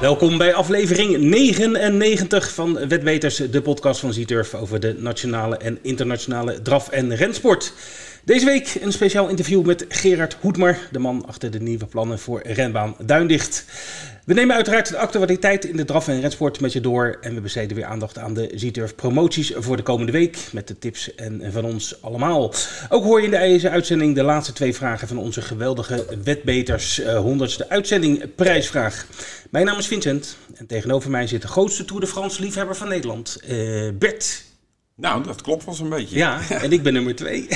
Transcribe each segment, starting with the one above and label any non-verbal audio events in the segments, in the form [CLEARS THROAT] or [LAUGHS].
Welkom bij aflevering 99 van Wetbeters, de podcast van Zieturf over de nationale en internationale draf- en rensport. Deze week een speciaal interview met Gerard Hoedmar, de man achter de nieuwe plannen voor renbaan Duindicht. We nemen uiteraard de actualiteit in de draf- en rensport met je door en we besteden weer aandacht aan de Zieturf promoties voor de komende week met de tips en van ons allemaal. Ook hoor je in deze uitzending de laatste twee vragen van onze geweldige Wetbeters uh, 100ste uitzending prijsvraag. Mijn naam is Vincent en tegenover mij zit de grootste Tour de France liefhebber van Nederland, uh, Bert. Nou, dat klopt wel zo'n beetje. Ja, [LAUGHS] en ik ben nummer twee.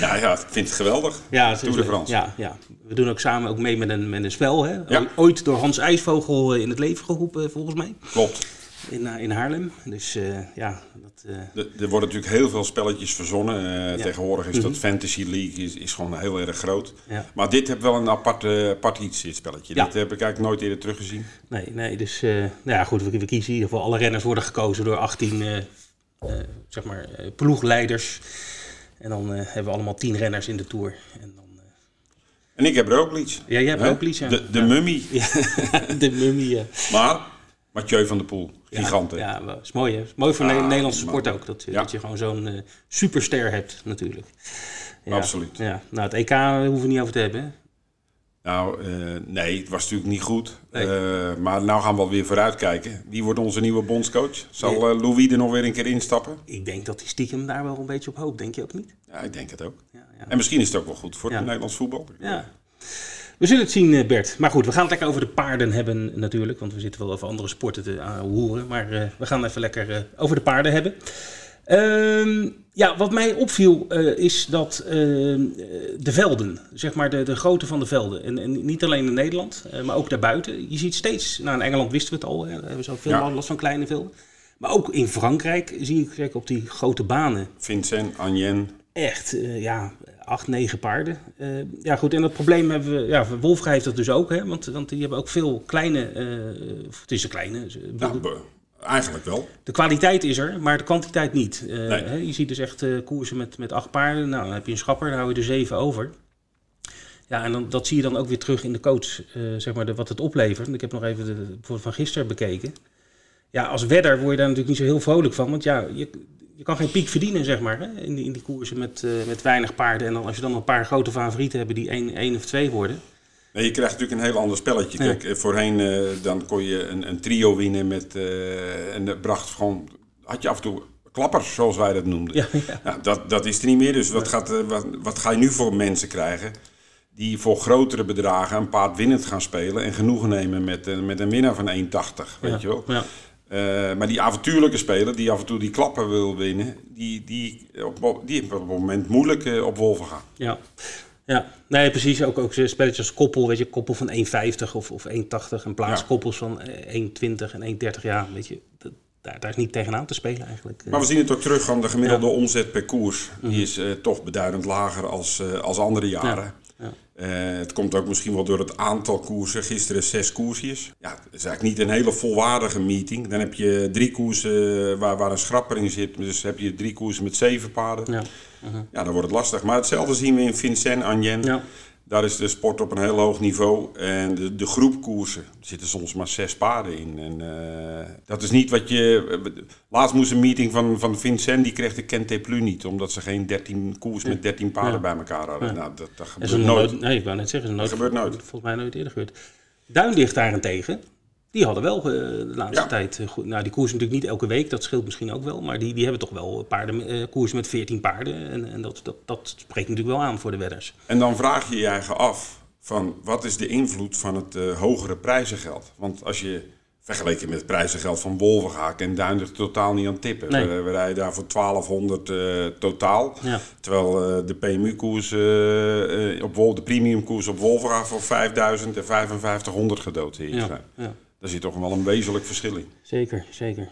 ja, ja, ik vind het geweldig. Ja, Tour de France. Ja, ja. We doen ook samen ook mee met een, met een spel. Hè? Ja. Ooit door Hans IJsvogel in het leven geroepen, volgens mij. Klopt. In, uh, in Haarlem. Dus uh, ja, dat... Uh... Er, er worden natuurlijk heel veel spelletjes verzonnen. Ja. Tegenwoordig is dat mm -hmm. Fantasy League is, is gewoon heel erg groot. Ja. Maar dit heeft wel een apart, apart iets, dit spelletje. Ja. Dit heb ik eigenlijk nooit eerder teruggezien. Nee, nee dus nou ja, goed, we, we, kiezen in ieder geval... Alle renners worden gekozen door 18 zeg maar, ploegleiders. En dan hebben we allemaal 10 renners in de Tour. En dan, en ik heb Roglic. Ja, jij hebt? Roglic, ja. De, de ja. mummie. Ja, [LAUGHS] de mummie, ja. Maar Mathieu van der Poel, gigant? Ja, wel, is mooi hè. Is mooi voor Ah, de Nederlandse sport ook. Dat, Ja. dat je gewoon zo'n eh, superster hebt natuurlijk. Ja, Absoluut. Ja. Nou, het EK hoeven we niet over te hebben. hè? Nou, eh, nee, het was natuurlijk niet goed. Nee. Eh, maar nou gaan we alweer vooruitkijken. Wie wordt onze nieuwe bondscoach? Zal eh, Louis er nog weer een keer instappen? Ik denk dat die stiekem daar wel een beetje op hoopt. Denk je ook niet? Ja, ik denk het ook. Ja, ja. En misschien is het ook wel goed voor Ja. het Nederlands voetbal. Ja. We zullen het zien, eh, Bert. Maar goed, we gaan het lekker over de paarden hebben natuurlijk. Want we zitten wel over andere sporten te uh, horen. Maar eh, we gaan even lekker eh, over de paarden hebben. Ehm, ja, wat mij opviel eh, is dat ehm, de velden, zeg maar de, de grootte van de velden. En, en niet alleen in Nederland, eh, maar ook daarbuiten. Je ziet steeds, nou in Engeland wisten we het al, hè, daar hebben ze al veel Ja. last van kleine velden. Maar ook in Frankrijk zie ik zeker op die grote banen Vincent, Anjen. echt, eh, ja, acht, negen paarden. Eh, ja, goed, en dat probleem hebben we, ja, Wolfga heeft dat dus ook, hè, want, want die hebben ook veel kleine, eh, het is een kleine, Nou, eigenlijk wel. de kwaliteit is er, maar de kwantiteit niet. Eh, Nee. hè, je ziet dus echt koersen met, met acht paarden, nou, dan heb je een schapper, dan hou je er zeven over. Ja, en dan, dat zie je dan ook weer terug in de coach, zeg maar, de, wat het oplevert. Ik heb nog even de, van gisteren bekeken. Ja, als wedder word je daar natuurlijk niet zo heel vrolijk van, want ja, je, je kan geen piek verdienen, zeg maar, hè, in, die, in die koersen met, eh, met weinig paarden. En dan, als je dan een paar grote favorieten hebt die één, één of twee worden. Nee, je krijgt natuurlijk een heel ander spelletje. Kijk, eh, voorheen eh, dan kon je een, een trio winnen met, en dat bracht gewoon, had je af en toe klappers, zoals wij dat noemden. Ja, ja. Nou, dat, dat is er niet meer. Dus wat, gaat, wat, wat ga je nu voor mensen krijgen? Die voor grotere bedragen een paard winnend gaan spelen en genoegen nemen met, met een winnaar van 1,80. Weet Ja, je wel? Ja. Eh, maar die avontuurlijke speler die af en toe die klappen wil winnen, die, die, op, die heeft op het moment moeilijk eh, op wolven gaan. Ja. Ja, nee, precies. Ook, ook spelletjes als koppel, weet je, koppel van 1,50 of, of 1,80 en plaatskoppels van eh, 1,20 en 1,30. Ja, weet je, dat, daar, daar is niet tegenaan te spelen eigenlijk. Maar we zien het ook terug aan de gemiddelde omzet per koers. Mhm. Die is eh, toch beduidend lager als, eh, als andere jaren. Ja. Eh, het komt ook misschien wel door het aantal koersen. Gisteren zes koersjes. Ja, het is eigenlijk niet een hele volwaardige meeting. Dan heb je drie koersen waar, waar een schrapper in zit. Dus heb je drie koersen met zeven paarden. Ja. Ja, dan wordt het lastig. Maar hetzelfde zien we in Vincent, Anjen. Ja. Daar is de sport op een heel hoog niveau. En de, de groepkoersen er zitten soms maar zes paarden in. En eh, dat is niet wat je... Laatst moest een meeting van, van Vincent, die kreeg de Kente Plus niet. Omdat ze geen 13 koers met 13 paarden Ja. bij elkaar hadden. Ja. Nou, dat, dat gebeurt nooit. nooit. Nee, ik wou net zeggen, is nooit, Dat gebeurt nooit. Volgens mij nooit eerder gebeurd. Duindicht daarentegen, die hadden wel eh, de laatste Ja. tijd eh, goed. Nou, die koers natuurlijk niet elke week, dat scheelt misschien ook wel. Maar die, die hebben toch wel paarden, eh, koersen met 14 paarden. En, en dat, dat, dat spreekt natuurlijk wel aan voor de wedders. En dan vraag je je eigen af van wat is de invloed van het hogere prijzengeld? Want als je vergeleken met het prijzengeld van Wolvengaak en totaal niet aan tippen. Nee. We, we rijden daar voor 1200 eh, totaal. Ja. Terwijl de PMU-koers op Wol, de premiumkoers op Wolvengaak voor 5000 en 5500 gedoteerd Ja, zijn. ja. Daar zit toch wel een wezenlijk verschil in. Zeker, zeker.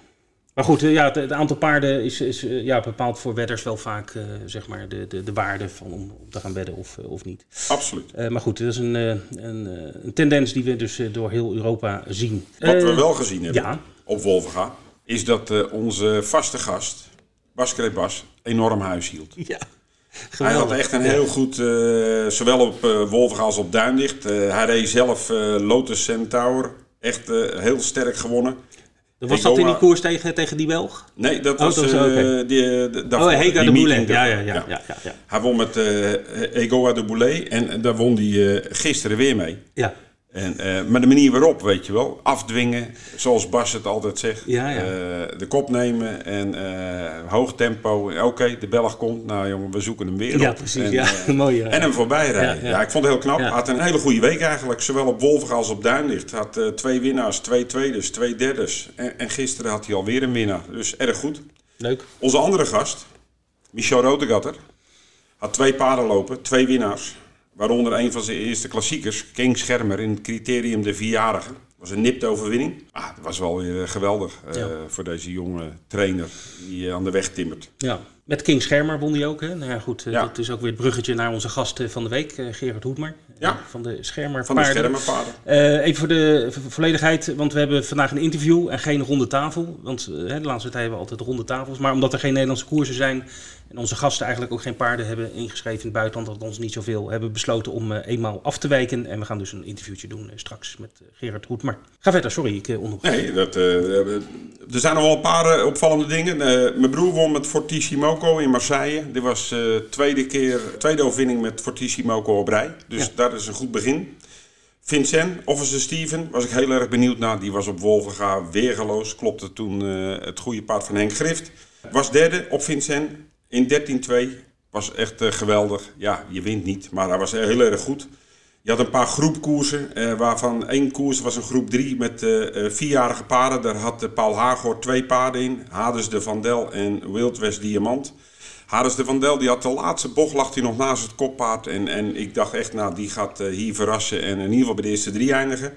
Maar goed, eh, ja, het, het aantal paarden is, is eh, ja, bepaalt voor wedders wel vaak eh, zeg maar de, de, de waarde van om, om te gaan wedden of, of niet. Absoluut. Maar goed, dat is een, een, een tendens die we dus door heel Europa zien. Wat we wel gezien hebben ja. op Wolvenga is dat onze vaste gast, Bas Bas, enorm huis hield. Ja, Hij had echt een heel goed, uh, zowel op uh, Wolven als op Duindicht. Uh, hij reed zelf Lotus Centaur, echt heel sterk gewonnen. Was dat in die koers tegen, tegen die Belg? Nee, dat was, oh, dat was okay. die, de, oh, Hega de Boulet. Ja, ja, ja, ja. Ja, ja, Hij won met Egoa de Boulet en daar won hij gisteren weer mee. Ja. En, uh, maar de manier waarop, weet je wel, afdwingen, zoals Bas het altijd zegt. Ja, ja. Uh, de kop nemen en uh, hoog tempo. Oké, de Belg komt. Nou jongen, we zoeken hem weer ja, op. Precies, en, ja, [LAUGHS] mooi. Ja. En hem voorbij rijden. Ja, ik vond het heel knap. Had een hele goede week eigenlijk. Zowel op Wolven als op Duinlicht. Had twee winnaars, twee tweeders, twee derdes. En, en, gisteren had hij alweer een winnaar. Dus erg goed. Leuk. Onze andere gast, Michel Rotegatter, had twee paarden lopen, twee winnaars. Waaronder een van zijn eerste klassiekers, King Schermer in het criterium de vierjarige. Dat was een nipte overwinning. Ah, dat was wel weer geweldig uh, voor deze jonge trainer die uh, aan de weg timmert. Ja, met King Schermer won hij ook. Hè? Nou ja, goed, uh, ja. dat is ook weer het bruggetje naar onze gast van de week, Gerard Hoedmer. Ja. van de Schermer Van de Schermerpaarden. even voor de volledigheid, want we hebben vandaag een interview en geen ronde tafel. Want de laatste tijd hebben we altijd ronde tafels. Maar omdat er geen Nederlandse koersen zijn, en onze gasten eigenlijk ook geen paarden hebben ingeschreven in het buitenland, dat ons niet zoveel, hebben besloten om uh, eenmaal af te wijken. En we gaan dus een interviewtje doen uh, straks met uh, Gerard Roet. Maar ga verder, sorry, ik uh, Nee, dat, er zijn nog wel een paar opvallende dingen. mijn broer won met Fortissimoco in Marseille. Dit was de tweede keer, tweede overwinning met Fortissimoco op rij. Dus ja. dat is een goed begin. Vincent, Officer Steven, was ik heel erg benieuwd naar. Die was op Wolvenga weergeloos. Klopte toen het goede paard van Henk Grift. Was derde op Vincent in 13-2 was echt uh, geweldig. Ja, je wint niet, maar hij was heel erg goed. Je had een paar groepkoersen, uh, waarvan één koers was een groep 3 met uh, vierjarige paarden. Daar had Paul Hagor twee paarden in. Hades de Vandel en Wild West Diamant. Hades de Vandel die had de laatste bocht, lag hij nog naast het koppaard. En, en ik dacht echt, nou die gaat hier verrassen en in ieder geval bij de eerste drie eindigen.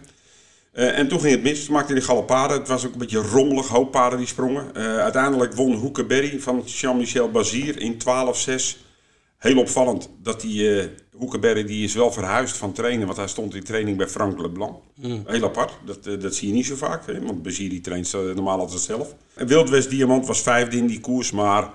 Uh, en toen ging het mis. Toen maakte hij de galoppaden. Het was ook een beetje rommelig. Hoop paarden die sprongen. Uh, uiteindelijk won Hoekeberry van Jean-Michel Bazir in 12-6. Heel opvallend dat die uh, Hoekeberry die is wel verhuisd van trainen. Want hij stond in training bij Frank Leblanc. Mm. Heel apart. Dat, dat zie je niet zo vaak. Hè? Want Bazir die traint normaal altijd zelf. En Wildwest Diamant was vijfde in die koers. Maar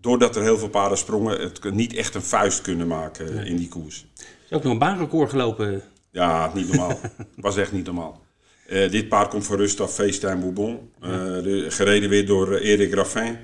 doordat er heel veel paarden sprongen... het niet echt een vuist kunnen maken in die koers. Is ook nog een baanrecord gelopen. Ja, niet normaal. [LAUGHS] was echt niet normaal. Uh, dit paard komt van rust af, FaceTime Bourbon. Uh, de, gereden weer door uh, Erik Raffin.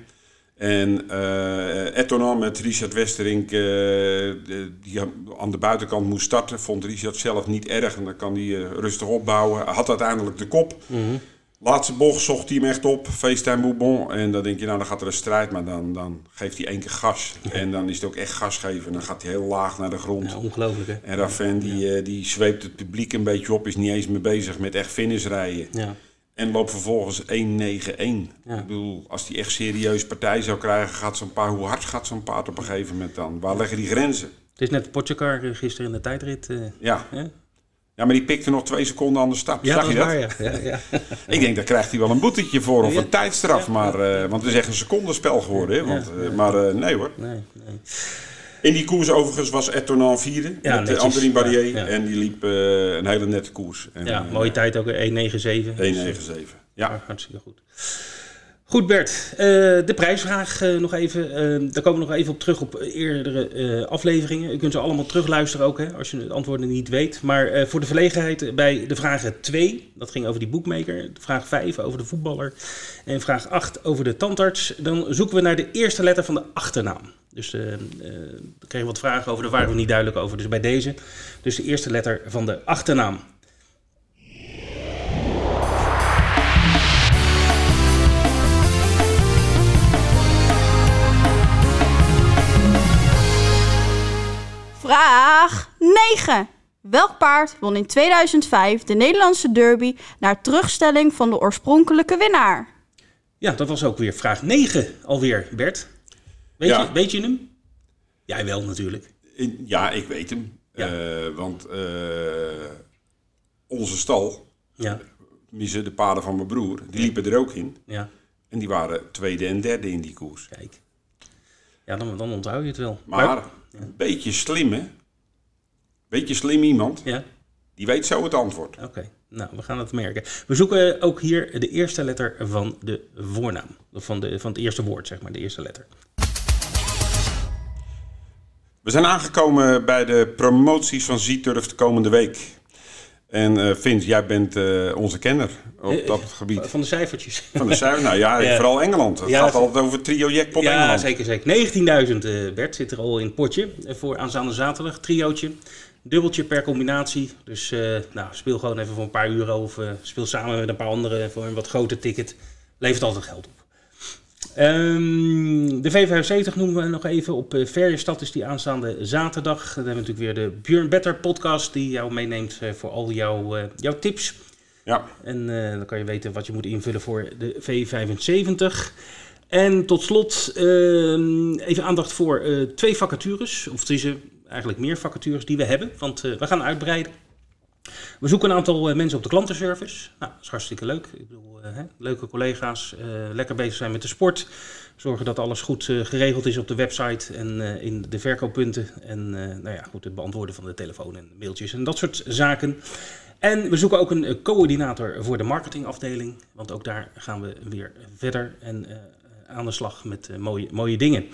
En uh, Etonan met Richard Westerink, de, die aan de buitenkant moest starten, vond Richard zelf niet erg. En dan kan hij rustig opbouwen. Hij had uiteindelijk de kop. Mm -hmm. Laatste bocht zocht hij hem echt op, FaceTime Bourbon. En dan denk je, nou dan gaat er een strijd, maar dan, dan geeft hij één keer gas. En dan is het ook echt gas geven. Dan gaat hij heel laag naar de grond. Ja, ongelooflijk hè? En Raffen die, ja. die zweept het publiek een beetje op, is niet eens mee bezig met echt finish rijden. Ja. En loopt vervolgens 1-9-1. Ja. Ik bedoel, als hij echt serieus partij zou krijgen, gaat zo'n paard, hoe hard gaat zo'n paard op een gegeven moment dan? Waar leggen die grenzen? Het is net Potjakar gisteren in de tijdrit. Uh, ja. Hè? Ja, maar die pikte nog twee seconden aan de stap. Ja, Zag dat je dat? Waar, ja. Ja, ja. ik denk, daar krijgt hij wel een boetetje voor of een tijdstraf. Maar, uh, want het is echt een secondenspel geworden. Hè? Want, uh, maar uh, nee hoor. Nee, nee. In die koers overigens was Etonan vierde met netjes. Anthony Barrier. En die liep een hele nette koers. En, Ja, mooie tijd ook, 1,97. 1,97. Ja. Ja, hartstikke goed. Goed Bert, uh, de prijsvraag uh, nog even. Uh, daar komen we nog even op terug op eerdere afleveringen. Je kunt ze allemaal terugluisteren ook, hè, als je het antwoorden niet weet. Maar voor de verlegenheid bij de vragen 2, dat ging over die boekmaker. Vraag 5 over de voetballer. En vraag 8 over de tandarts. Dan zoeken we naar de eerste letter van de achternaam. Dus uh, we kregen wat vragen over, daar waren we niet duidelijk over. Dus bij deze, dus de eerste letter van de achternaam. Vraag 9. Welk paard won in 2005 de Nederlandse derby naar terugstelling van de oorspronkelijke winnaar? Ja, dat was ook weer vraag 9 alweer, Bert. Weet, Ja. je, weet je hem? Jij wel natuurlijk. Ja, ik weet hem. Ja. Eh, want eh, onze stal, Ja, tenminste de paarden van mijn broer, die liepen er ook in. ja, En die waren tweede en derde in die koers. kijk. Ja, dan, dan onthoud je het wel. Maar een beetje slim, hè? Beetje slim iemand, Ja, die weet zo het antwoord. oké. Nou, we gaan het merken. We zoeken ook hier de eerste letter van de voornaam. Of van, de, van het eerste woord, zeg maar, de eerste letter. We zijn aangekomen bij de promoties van Z-Turf de komende week. En uh, Vince, jij bent uh, onze kenner op uh, dat gebied. Van de cijfertjes. [LAUGHS] Van de cijfers, nou ja, ja. vooral Engeland. Het ja, gaat altijd over trio jackpot ja, Engeland. zeker, zeker. 19.000 Bert zit er al in het potje voor aanstaande zaterdag. Triootje, dubbeltje per combinatie. Dus nou, speel gewoon even voor een paar euro of speel samen met een paar anderen voor een wat groter ticket. Levert altijd geld op. Um, de V75 noemen we nog even. Op uh, Verjestad is die aanstaande zaterdag. Dan hebben we natuurlijk weer de Björn Better podcast die jou meeneemt uh, voor al jouw, uh, jouw tips. Ja. En dan kan je weten wat je moet invullen voor de V75. En tot slot ehm, even aandacht voor twee vacatures. Of het is eigenlijk meer vacatures die we hebben. Want we gaan uitbreiden. We zoeken een aantal mensen op de klantenservice. Nou, dat is hartstikke leuk. Ik bedoel, uh, hè, leuke collega's, uh, lekker bezig zijn met de sport. Zorgen dat alles goed geregeld is op de website en in de verkooppunten. En nou ja, goed, het beantwoorden van de telefoon en mailtjes en dat soort zaken. En we zoeken ook een coördinator voor de marketingafdeling. Want ook daar gaan we weer verder en aan de slag met mooie, mooie dingen.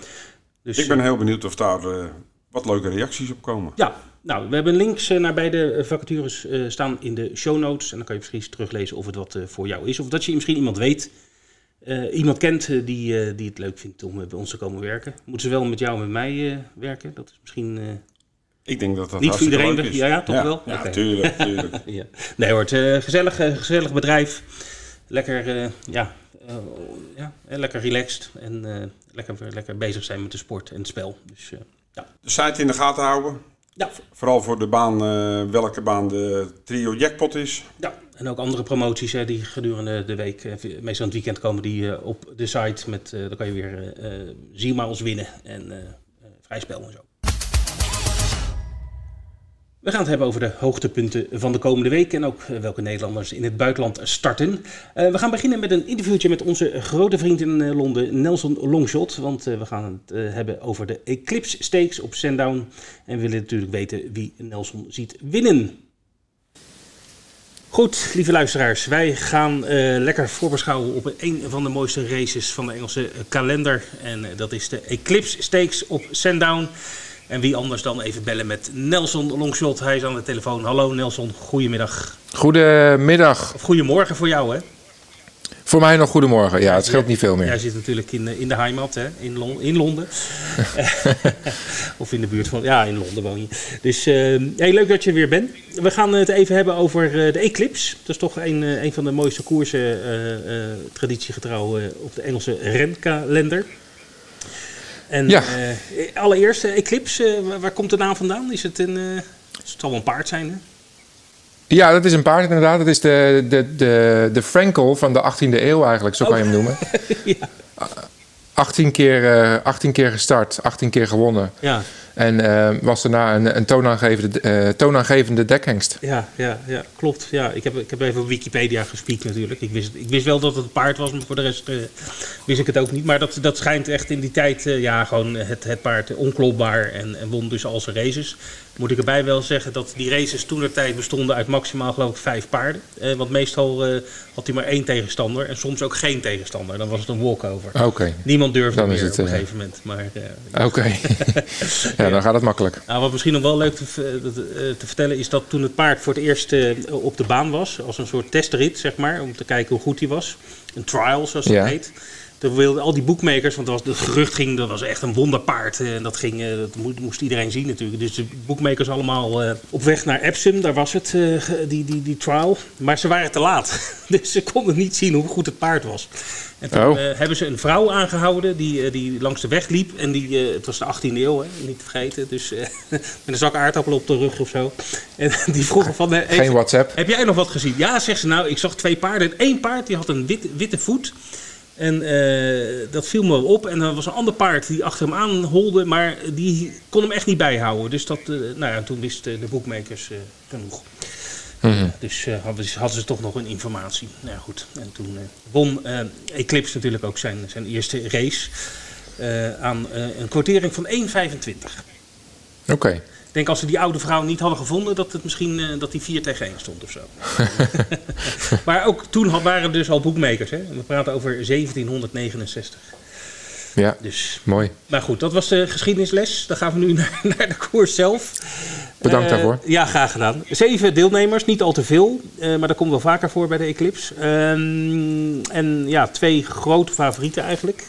Dus, Ik ben heel benieuwd of daar wat leuke reacties op komen. Ja, nou, we hebben links naar beide vacatures uh, staan in de show notes. En dan kan je precies teruglezen of het wat voor jou is. Of dat je misschien iemand weet, iemand kent die, die het leuk vindt om bij ons te komen werken. Moeten ze wel met jou en met mij werken? Dat is misschien... ik denk dat dat niet voor iedereen is. Ja, ja, toch ja, wel? Ja, okay. tuurlijk, [LAUGHS] tuurlijk. ja. Nee hoor, het gezellig, gezellig bedrijf. Lekker, ja, ja, lekker relaxed. En lekker, lekker bezig zijn met de sport en het spel. Dus ja. De site in de gaten houden. Ja. Vooral voor de baan, uh, welke baan de trio jackpot is. Ja, en ook andere promoties hè, die gedurende de week, uh, meestal aan het weekend komen die uh, op de site. Met, dan kan je weer Zielmiles winnen en vrij spel en zo. We gaan het hebben over de hoogtepunten van de komende week en ook welke Nederlanders in het buitenland starten. Uh, we gaan beginnen met een interviewtje met onze grote vriend in uh, Londen, Nelson Longshot. Want we gaan het hebben over de Eclipse Stakes op Sandown. En we willen natuurlijk weten wie Nelson ziet winnen. Goed, lieve luisteraars, wij gaan lekker voorbeschouwen op een van de mooiste races van de Engelse kalender. En dat is de Eclipse Stakes op Sandown. En wie anders dan even bellen met Nelson Longshot. Hij is aan de telefoon. Hallo Nelson, goedemiddag. Goedemiddag. Of goedemorgen voor jou hè? Voor mij nog goedemorgen. Ja, het scheelt niet veel meer. Jij zit natuurlijk in, in de heimat, hè? In, Lon in Londen. [LAUGHS] [LAUGHS] of in de buurt van... Ja, in Londen woon je. Dus uh, hey, leuk dat je er weer bent. We gaan het even hebben over uh, de Eclipse. Dat is toch een, uh, een van de mooiste koersen, traditiegetrouw, op de Engelse renkalender. En ja. uh, allereerst, uh, Eclipse, uh, waar komt de naam vandaan? Is het een, het zal wel een paard zijn, hè? Ja, dat is een paard inderdaad. Dat is de, de, de, de Frankel van de 18e eeuw eigenlijk, zo kan je hem noemen. [LAUGHS] ja. 18 keer, 18 keer gestart, 18 keer gewonnen. Ja. En uh, was daarna een, een toonaangevende, uh, toonaangevende dekhengst. Ja, ja, ja, klopt. Ja, ik, heb, ik heb even op Wikipedia gespiekt natuurlijk. Ik wist, ik wist wel dat het een paard was, maar voor de rest uh, wist ik het ook niet. Maar dat, dat schijnt echt in die tijd, ja, gewoon het, het paard onklopbaar en, en won dus al zijn races. Moet ik erbij wel zeggen dat die races toen de tijd bestonden uit maximaal geloof ik vijf paarden. want meestal had hij maar één tegenstander en soms ook geen tegenstander. Dan was het een walkover. Oké. Okay. Niemand durfde dan meer het, op een gegeven moment. Oké. Okay. [LAUGHS] ja, dan gaat het makkelijk. Nou, wat misschien nog wel leuk te, te, vertellen is dat toen het paard voor het eerst uh, op de baan was, als een soort testrit, zeg maar, om te kijken hoe goed hij was. Een trial, zoals het ja. heet. Toen wilden al die boekmakers, want was, het gerucht ging, dat was echt een wonderpaard. En dat, ging, dat moest iedereen zien natuurlijk. Dus de boekmakers allemaal uh, op weg naar Epsom, daar was het, uh, die, die, die trial. Maar ze waren te laat. [LAUGHS] dus ze konden niet zien hoe goed het paard was. En toen oh. uh, hebben ze een vrouw aangehouden die, die langs de weg liep. En die, het was de 18e eeuw, hè, niet te vergeten. Dus [LAUGHS] met een zak aardappelen op de rug of zo. En [LAUGHS] die vroegen van... Geen WhatsApp. Heb jij nog wat gezien? Ja, zegt ze nou. Ik zag twee paarden. Eén paard die had een wit, witte voet. En dat viel me op. En er was een ander paard die achter hem aan holde. Maar die kon hem echt niet bijhouden. Dus dat, nou ja, toen wisten de boekmakers genoeg. Mm-hmm. Dus hadden, ze toch nog een informatie. Nou ja, goed. En toen won Eclipse natuurlijk ook zijn, zijn eerste race aan een quotering van 1,25. Oké. Okay. Ik denk als ze die oude vrouw niet hadden gevonden, dat het misschien dat die 4 tegen 1 stond of zo. [LAUGHS] maar ook toen waren er dus al boekmakers. Hè? We praten over 1769. Ja, Dus, mooi. maar goed, dat was de geschiedenisles. Dan gaan we nu [LAUGHS] naar, naar de koers zelf. Bedankt Eh, daarvoor. Ja, graag gedaan. Zeven deelnemers, niet al te veel, eh, maar dat komt wel vaker voor bij de Eclipse. Ehm, en ja, twee grote favorieten eigenlijk.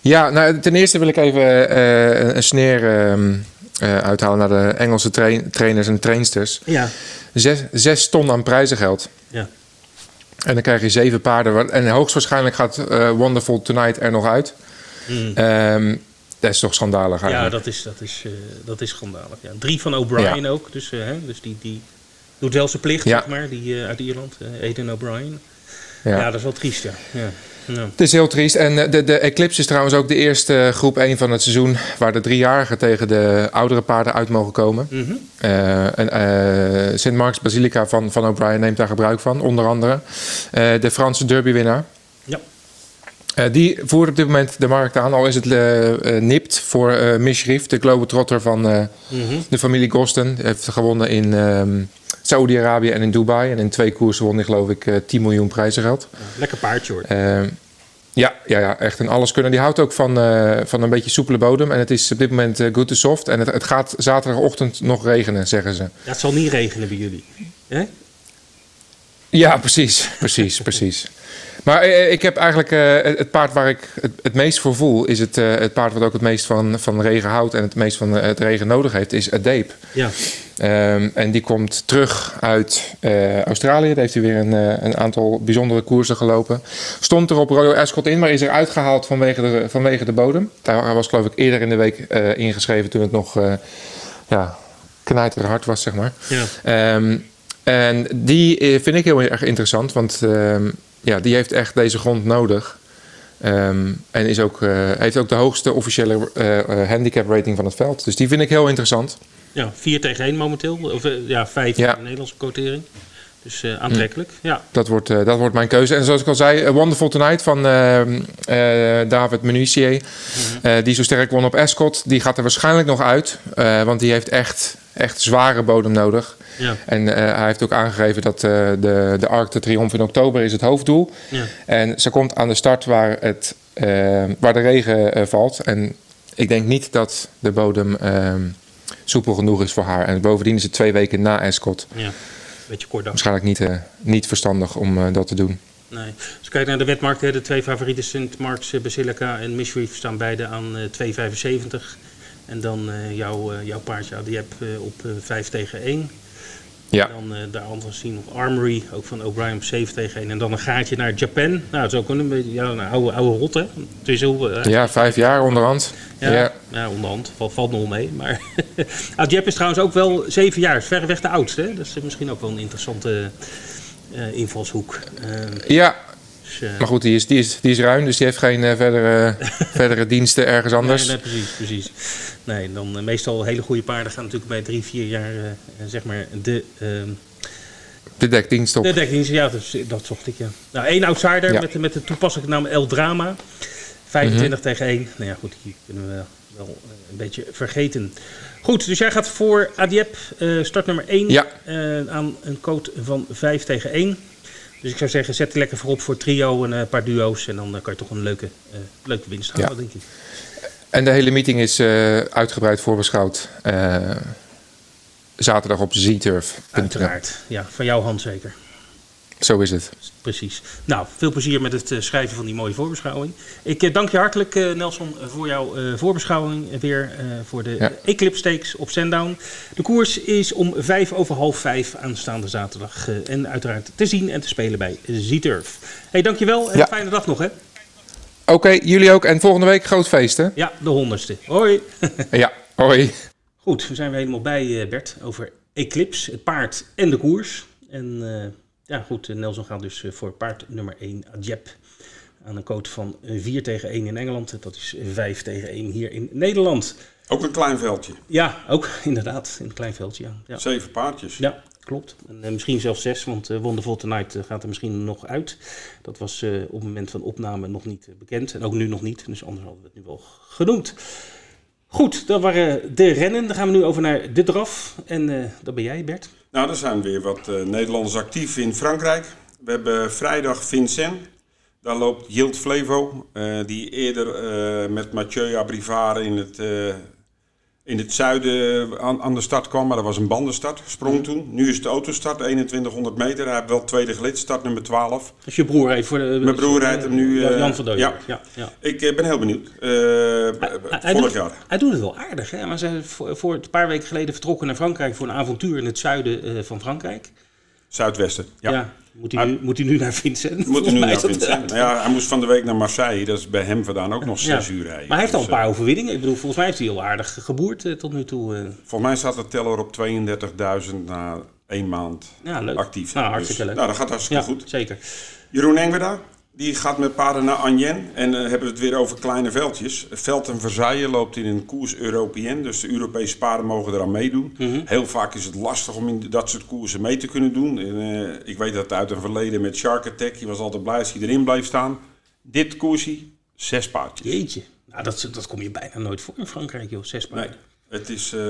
Ja, nou, ten eerste wil ik even eh, een- sneer ehm, eh, uithalen naar de Engelse train- trainers en trainsters. Ja. Zes, zes ton aan prijzengeld. Ja. En dan krijg je zeven paarden. En hoogstwaarschijnlijk gaat eh, Wonderful Tonight er nog uit. Mm. Ehm, dat is toch schandalig Ja, eigenlijk. dat is, dat is, dat is schandalig. Ja. Drie van O'Brien ook, dus, hè, dus die, die doet wel zijn plicht, Ja. zeg maar, die uit Ierland, Aiden O'Brien. Ja. Ja. dat is wel triest, ja. ja. Ja. Het is heel triest. En eh, de, de Eclipse is trouwens ook de eerste eh, groep 1 van het seizoen... waar de driejarigen tegen de oudere paarden uit mogen komen. Mhm. Eh, en St. Mark's Basilica van, van O'Brien neemt daar gebruik van, onder andere. De Franse derbywinnaar. Eh, die voert op dit moment de markt aan, al is het eh, eh, nipt voor eh Mishrif, de globetrotter van Mhm. de familie Gosten. Hij heeft gewonnen in ehm Saoedi-Arabië en in Dubai. En in twee koersen won hij geloof ik eh 10 miljoen prijzengeld. Ja, Lekker paardje hoor. Ehm, ja, ja, ja, echt een alles kunnen. Die houdt ook van, van een beetje soepele bodem. En het is op dit moment eh, good to soft. En het, het gaat zaterdagochtend nog regenen, zeggen ze. Ja, het zal niet regenen bij jullie. Hè? Ja, precies, precies, precies. Maar eh, ik heb eigenlijk eh, het- paard waar ik het, het meest voor voel, is het, eh, het paard wat ook het meest van, van regen houdt en het meest van eh, het regen nodig heeft, is Adeep. Ja. Ehm, en die komt terug uit eh, Australië. Daar heeft hij weer een, eh, een aantal bijzondere koersen gelopen. Stond er op Royal Ascot in, maar is er uitgehaald vanwege de, vanwege de bodem. Daar was geloof ik eerder in de week eh, ingeschreven toen het nog eh ja, knijterhard was, zeg maar. Ja. Ehm, en die eh, vind ik heel erg interessant, want ehm, ja, die heeft echt deze grond nodig. Ehm, en is ook, eh, heeft ook de hoogste officiële eh, eh, handicap rating van het veld. Dus die vind ik heel interessant. ja, 4 tegen 1 momenteel. Of ja, 5 Ja. in de Nederlandse quotering. Dus aantrekkelijk. Ja. Dat wordt, dat wordt mijn keuze. En zoals ik al zei, eh, Wonderful Tonight van ehm, eh, David Menuisier. eh, die zo sterk won op Ascot. Die gaat er waarschijnlijk nog uit. want die heeft echt, echt zware bodem nodig. Ja. En eh, hij heeft ook aangegeven dat eh, de, de Arc de Triomphe in oktober is het hoofddoel. Ja. En ze komt aan de start waar, het, eh, waar de regen valt. En ik denk niet dat de bodem ehm, soepel genoeg is voor haar. En bovendien is het twee weken na Ascot. ja. Beetje kort dag. Waarschijnlijk niet, niet verstandig om dat te doen. Nee. Als je kijkt naar de wetmarkt, hè, de twee favorieten, St. Mark's Basilica en Mishreef, staan beide aan eh 2,75. En dan eh, jouw, eh, jouw paardje, die heb eh, op eh 5 tegen 1. Ja. Dan eh daar anders zien nog Armory, ook van O'Brien op 7 tegen 1. En dan een gaatje naar Japan. Nou, dat is ook wel een beetje ja, een oude, oude rot, hè? Het is heel, Ja, vijf jaar onderhand. ja, Ja. ja. onderhand. Valt, valt nog mee. Maar [LAUGHS] Adjep is trouwens ook wel 7 jaar. Is verreweg de oudste. Hè? Dat is misschien ook wel een interessante invalshoek. Eh, Ja, dus, eh, maar goed, die is, die is, die is ruim, dus die heeft geen eh, verdere, [LAUGHS] verdere diensten ergens anders. Nee, nee, precies, precies. Nee, dan eh, meestal hele goede paarden gaan natuurlijk bij drie, vier jaar, zeg maar, de, ehm De dekdienst op. de dekdienst. Ja, dat, zocht ik, ja. Nou, één outsider Ja. met, de- met de toepasselijke naam El Drama. 25 tegen 1. Nou ja, goed, die kunnen we wel een beetje vergeten. Goed, dus jij gaat voor Adiep, eh start nummer 1, Ja. eh, aan een code van 5 tegen 1. Dus ik zou zeggen, zet er lekker voorop voor trio en eh, een paar duo's. En dan eh, kan je toch een leuke, eh, leuke winst halen, Ja. denk ik. En de hele meeting is eh, uitgebreid voorbeschouwd. eh, zaterdag op zturf.nl. Uiteraard. Ja, van jouw hand zeker. Zo is het. Precies. Nou, veel plezier met het eh, schrijven van die mooie voorbeschouwing. Ik eh, dank je hartelijk, eh, Nelson, voor jouw voorbeschouwing. eh, weer voor de Ja. Eclipse Stakes op Sandown. De koers is om vijf over half vijf aanstaande zaterdag. en uiteraard te zien en te spelen bij Zieturf. hey, dankjewel en Ja. fijne dag nog, hè? Oké, jullie ook. En volgende week groot feest, hè? Ja, de honderdste. Hoi. [LAUGHS] Ja, hoi. Goed, we zijn weer helemaal bij, Bert, over Eclipse, het paard en de koers. En ja, goed, eh, Nelson gaat dus eh, voor paard nummer 1, Adjep. Aan een quote van eh, 4 tegen 1 in Engeland. Dat is 5 tegen 1 hier in Nederland. Ook een klein veldje. Ja, ook [LAUGHS] inderdaad, in een klein veldje. Ja, ja. Zeven paardjes. ja klopt. En eh, misschien zelfs 6, want eh Wonderful Tonight eh, gaat er misschien nog uit. Dat was eh, op het moment van opname nog niet eh, bekend. En ook nu nog niet, dus anders hadden we het nu wel genoemd. Goed, dat waren de rennen. Dan gaan we nu over naar de draf. En eh, dat ben jij, Bert. Nou, er zijn weer wat eh, Nederlanders actief in Frankrijk. We hebben vrijdag Vincent. Daar loopt Jilt Flevo, uh, die eerder uh, met Mathieu Abrivard in het, in het zuiden aan, aan, de start kwam. Maar dat was een bandenstart, sprong toen. Nu is het autostart, 2100 meter. Hij heeft wel tweede gelid, start nummer 12. Dus je broer rijdt voor de... Mijn broer rijdt hem nu... Jan van Dooyen. Ja. Ja, ja. Ik ben heel benieuwd. hij, hij vorig doet, jaar. Hij doet het wel aardig, hè? Maar ze zijn voor, voor een paar weken geleden vertrokken naar Frankrijk voor een avontuur in het zuiden van Frankrijk. Zuidwesten, ja. ja. Moet hij, nu, moet hij nu naar Vincent? Moet hij nu naar Vincent? Nou ja, hij moest van de week naar Marseille. Dat is bij hem vandaan ook nog zes ja. uur rijden. Maar hij heeft al Dus, een paar overwinningen. Ik bedoel, volgens mij heeft hij heel aardig geboerd uh, tot nu toe. Uh. Volgens mij staat de teller op 32.000 na één maand ja, leuk. actief. Nou, hartstikke dus, leuk. Nou, dat gaat hartstikke ja, goed. Zeker. Jeroen Engweda, die gaat met paarden naar Agnen. En dan uh, hebben we het weer over kleine veldjes. Veld en Versailles loopt in een koers Européen. Dus de Europese paarden mogen eraan meedoen. Mhm. Mm -hmm. Heel vaak is het lastig om in dat soort koersen mee te kunnen doen. En, uh, ik weet dat uit een verleden met Shark Attack. Je was altijd blij als hij erin bleef staan. Dit koersje, zes paardjes. Jeetje. Nou, dat, dat kom je bijna nooit voor in Frankrijk, joh. Zes paarden. Nee. Het is, uh,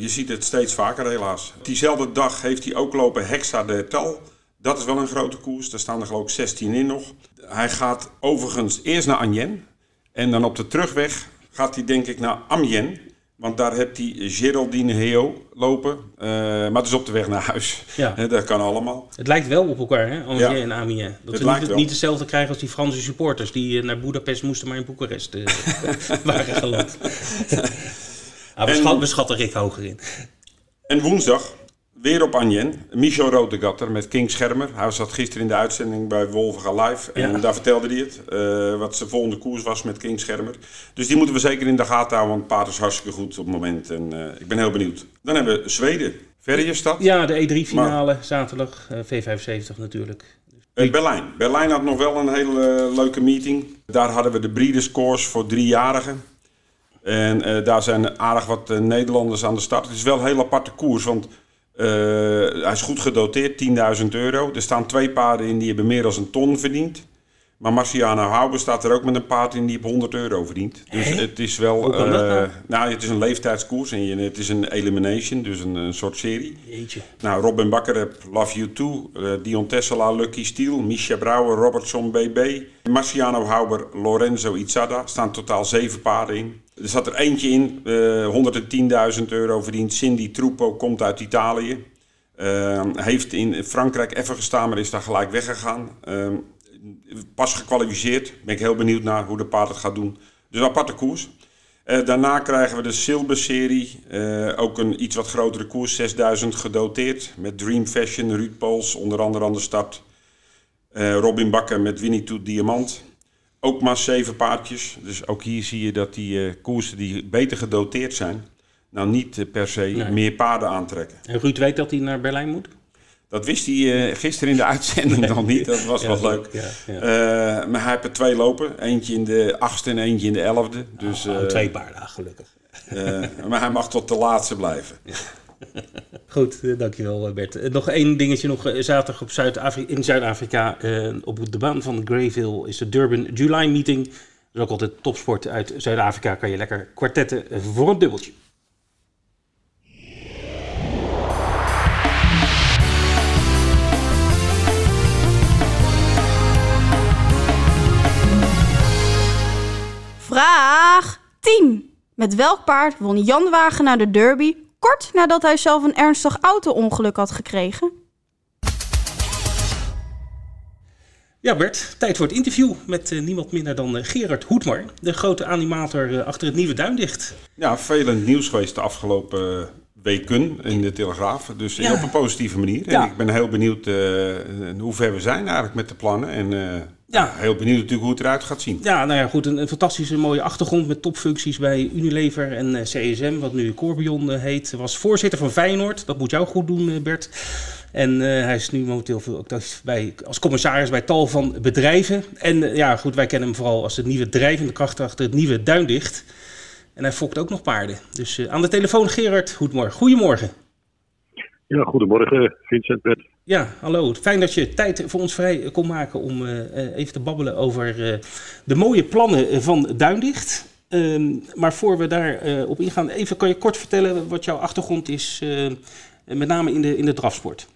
je ziet het steeds vaker helaas. Diezelfde dag heeft hij ook lopen Hexa de Tal. Dat is wel een grote koers. Daar staan er geloof ik 16 in nog. Hij gaat overigens eerst naar Agnen. En dan op de terugweg gaat hij denk ik naar Amiens. Want daar heeft hij Geraldine Heo lopen. Uh, maar het is op de weg naar huis. Ja. [LAUGHS] dat kan allemaal. Het lijkt wel op elkaar, hè? Angers ja. en Amiens. Dat het we niet, niet hetzelfde krijgen als die Franse supporters... die naar Boedapest moesten, maar in Boekarest uh, [LAUGHS] waren geland. [LAUGHS] ah, we, En- schat, we schatten Rick hoger in. En woensdag weer op Agnen. Michel Rotegatter met King Schermer. Hij zat gisteren in de uitzending bij Wolverga Live. En Ja. daar vertelde hij het. eh, wat zijn volgende koers was met King Schermer. Dus die moeten we zeker in de gaten houden. Want het paard is hartstikke goed op het moment. En eh, ik ben heel benieuwd. Dan hebben we Zweden. Ferriestad. Ja, de E3-finale, zaterdag, eh, V75 natuurlijk. Berlijn. Berlijn had nog wel een hele leuke meeting. Daar hadden we de Breeders' Course voor driejarigen. En daar zijn aardig wat Nederlanders aan de start. Het is wel een heel aparte koers, want hij is goed gedoteerd, 10.000 euro. Er staan twee paarden in die hebben meer dan een ton verdiend. Maar Marciano Houber staat er ook met een paard in die heeft 100 euro verdient. Dus het is wel... Eh, nou? nou, het is een leeftijdskoers en het is een elimination, dus een, een soort serie. Jeetje. Nou, Robin Bakker heb Love You Too, eh, Dion Tessela, Lucky Steel, Misha Brouwer, Robertson BB, Marciano Hauber, Lorenzo Izzada. staan totaal zeven paarden in. Er zat er eentje in, eh 110.000 euro verdiend. Cindy Trupo komt uit Italië. Eh, heeft in Frankrijk even gestaan, maar is daar gelijk weggegaan. Eh, pas gekwalificeerd. Ben ik heel benieuwd naar hoe de paard het gaat doen. Dus een aparte koers. Eh, daarna krijgen we de Silber-serie. Eh, ook een iets wat grotere koers, 6000 gedoteerd. Met Dream Fashion, Ruud Pools onder andere aan de start. Robin Bakker met Winnie Toet Diamant. Ook maar zeven paardjes. Dus ook hier zie je dat die eh, koersen die beter gedoteerd zijn... nou niet eh, per se Nee. meer paarden aantrekken. En Ruud weet dat hij naar Berlijn moet? Dat wist hij eh, gisteren in de [LAUGHS] uitzending nog niet. Dat was Ja, wel leuk. ja, ja. Maar hij heeft er twee lopen. Eentje in de achtste en eentje in de elfde. Dus, Oh, eh, twee paarden, ah, gelukkig. maar hij mag tot de laatste blijven. [LAUGHS] Goed, eh, dankjewel eh, Bert. Eh, Nog één dingetje nog. Zaterdag op Zuid-Afri- in Zuid-Afrika op de baan van Greyville is de Durban July Meeting. Dat is ook altijd topsport uit Zuid-Afrika. Kan je lekker kwartetten voor een dubbeltje. Vraag 10. Met welk paard won Jan Wagenaar de derby kort nadat hij zelf een ernstig auto-ongeluk had gekregen? Ja Bert, tijd voor het interview met eh, niemand minder dan eh, Gerard Hoedmar. De grote animator eh, achter het nieuwe Duindicht. Ja, veel nieuws geweest de afgelopen weken in de Telegraaf. Dus Ja. op een positieve manier. Ja. En ik ben heel benieuwd eh, hoe ver we zijn eigenlijk met de plannen. En eh, Ja. heel benieuwd natuurlijk hoe het eruit gaat zien. Ja, nou ja, goed. Een, een fantastische mooie achtergrond met topfuncties bij Unilever en eh, CSM, wat nu Corbion eh, heet. Was voorzitter van Feyenoord. Dat moet jou goed doen, eh, Bert. En eh, hij is nu momenteel veel bij, als commissaris bij tal van bedrijven. En ja, goed, wij kennen hem vooral als de nieuwe drijvende kracht achter het nieuwe Duindicht. En hij fokt ook nog paarden. Dus eh, aan de telefoon Gerard Goedmorgen. Goedemorgen. Ja, goedemorgen Vincent Bert. Ja, hallo. Fijn dat je tijd voor ons vrij kon maken om eh, eh, even te babbelen over eh, de mooie plannen eh, van Duindicht. Ehm, maar voor we daar eh, op ingaan, even kan je kort vertellen wat jouw achtergrond is, eh, met name in de, in de drafsport.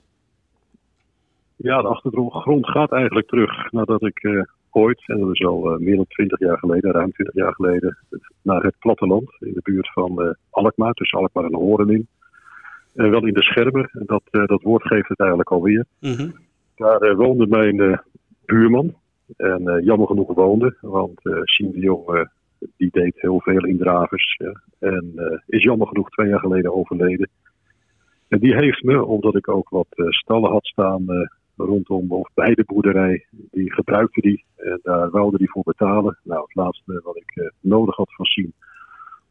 Ja, de achtergrond gaat eigenlijk terug nadat ik eh, ooit, en dat is al meer dan 20 jaar geleden, ruim 20 jaar geleden, naar het platteland in de buurt van Alkmaar, tussen Alkmaar en Horen in. En wel in de Schermer, dat, dat woord geeft het eigenlijk alweer. Mhm. Daar woonde mijn buurman, en jammer genoeg woonde, want Siem de Jong die deed heel veel indravers. en is jammer genoeg twee jaar geleden overleden. En die heeft me, omdat ik ook wat stallen had staan rondom of bij de boerderij. Die gebruikte die en daar wilde die voor betalen. Nou, het laatste wat ik uh, nodig had van Siem,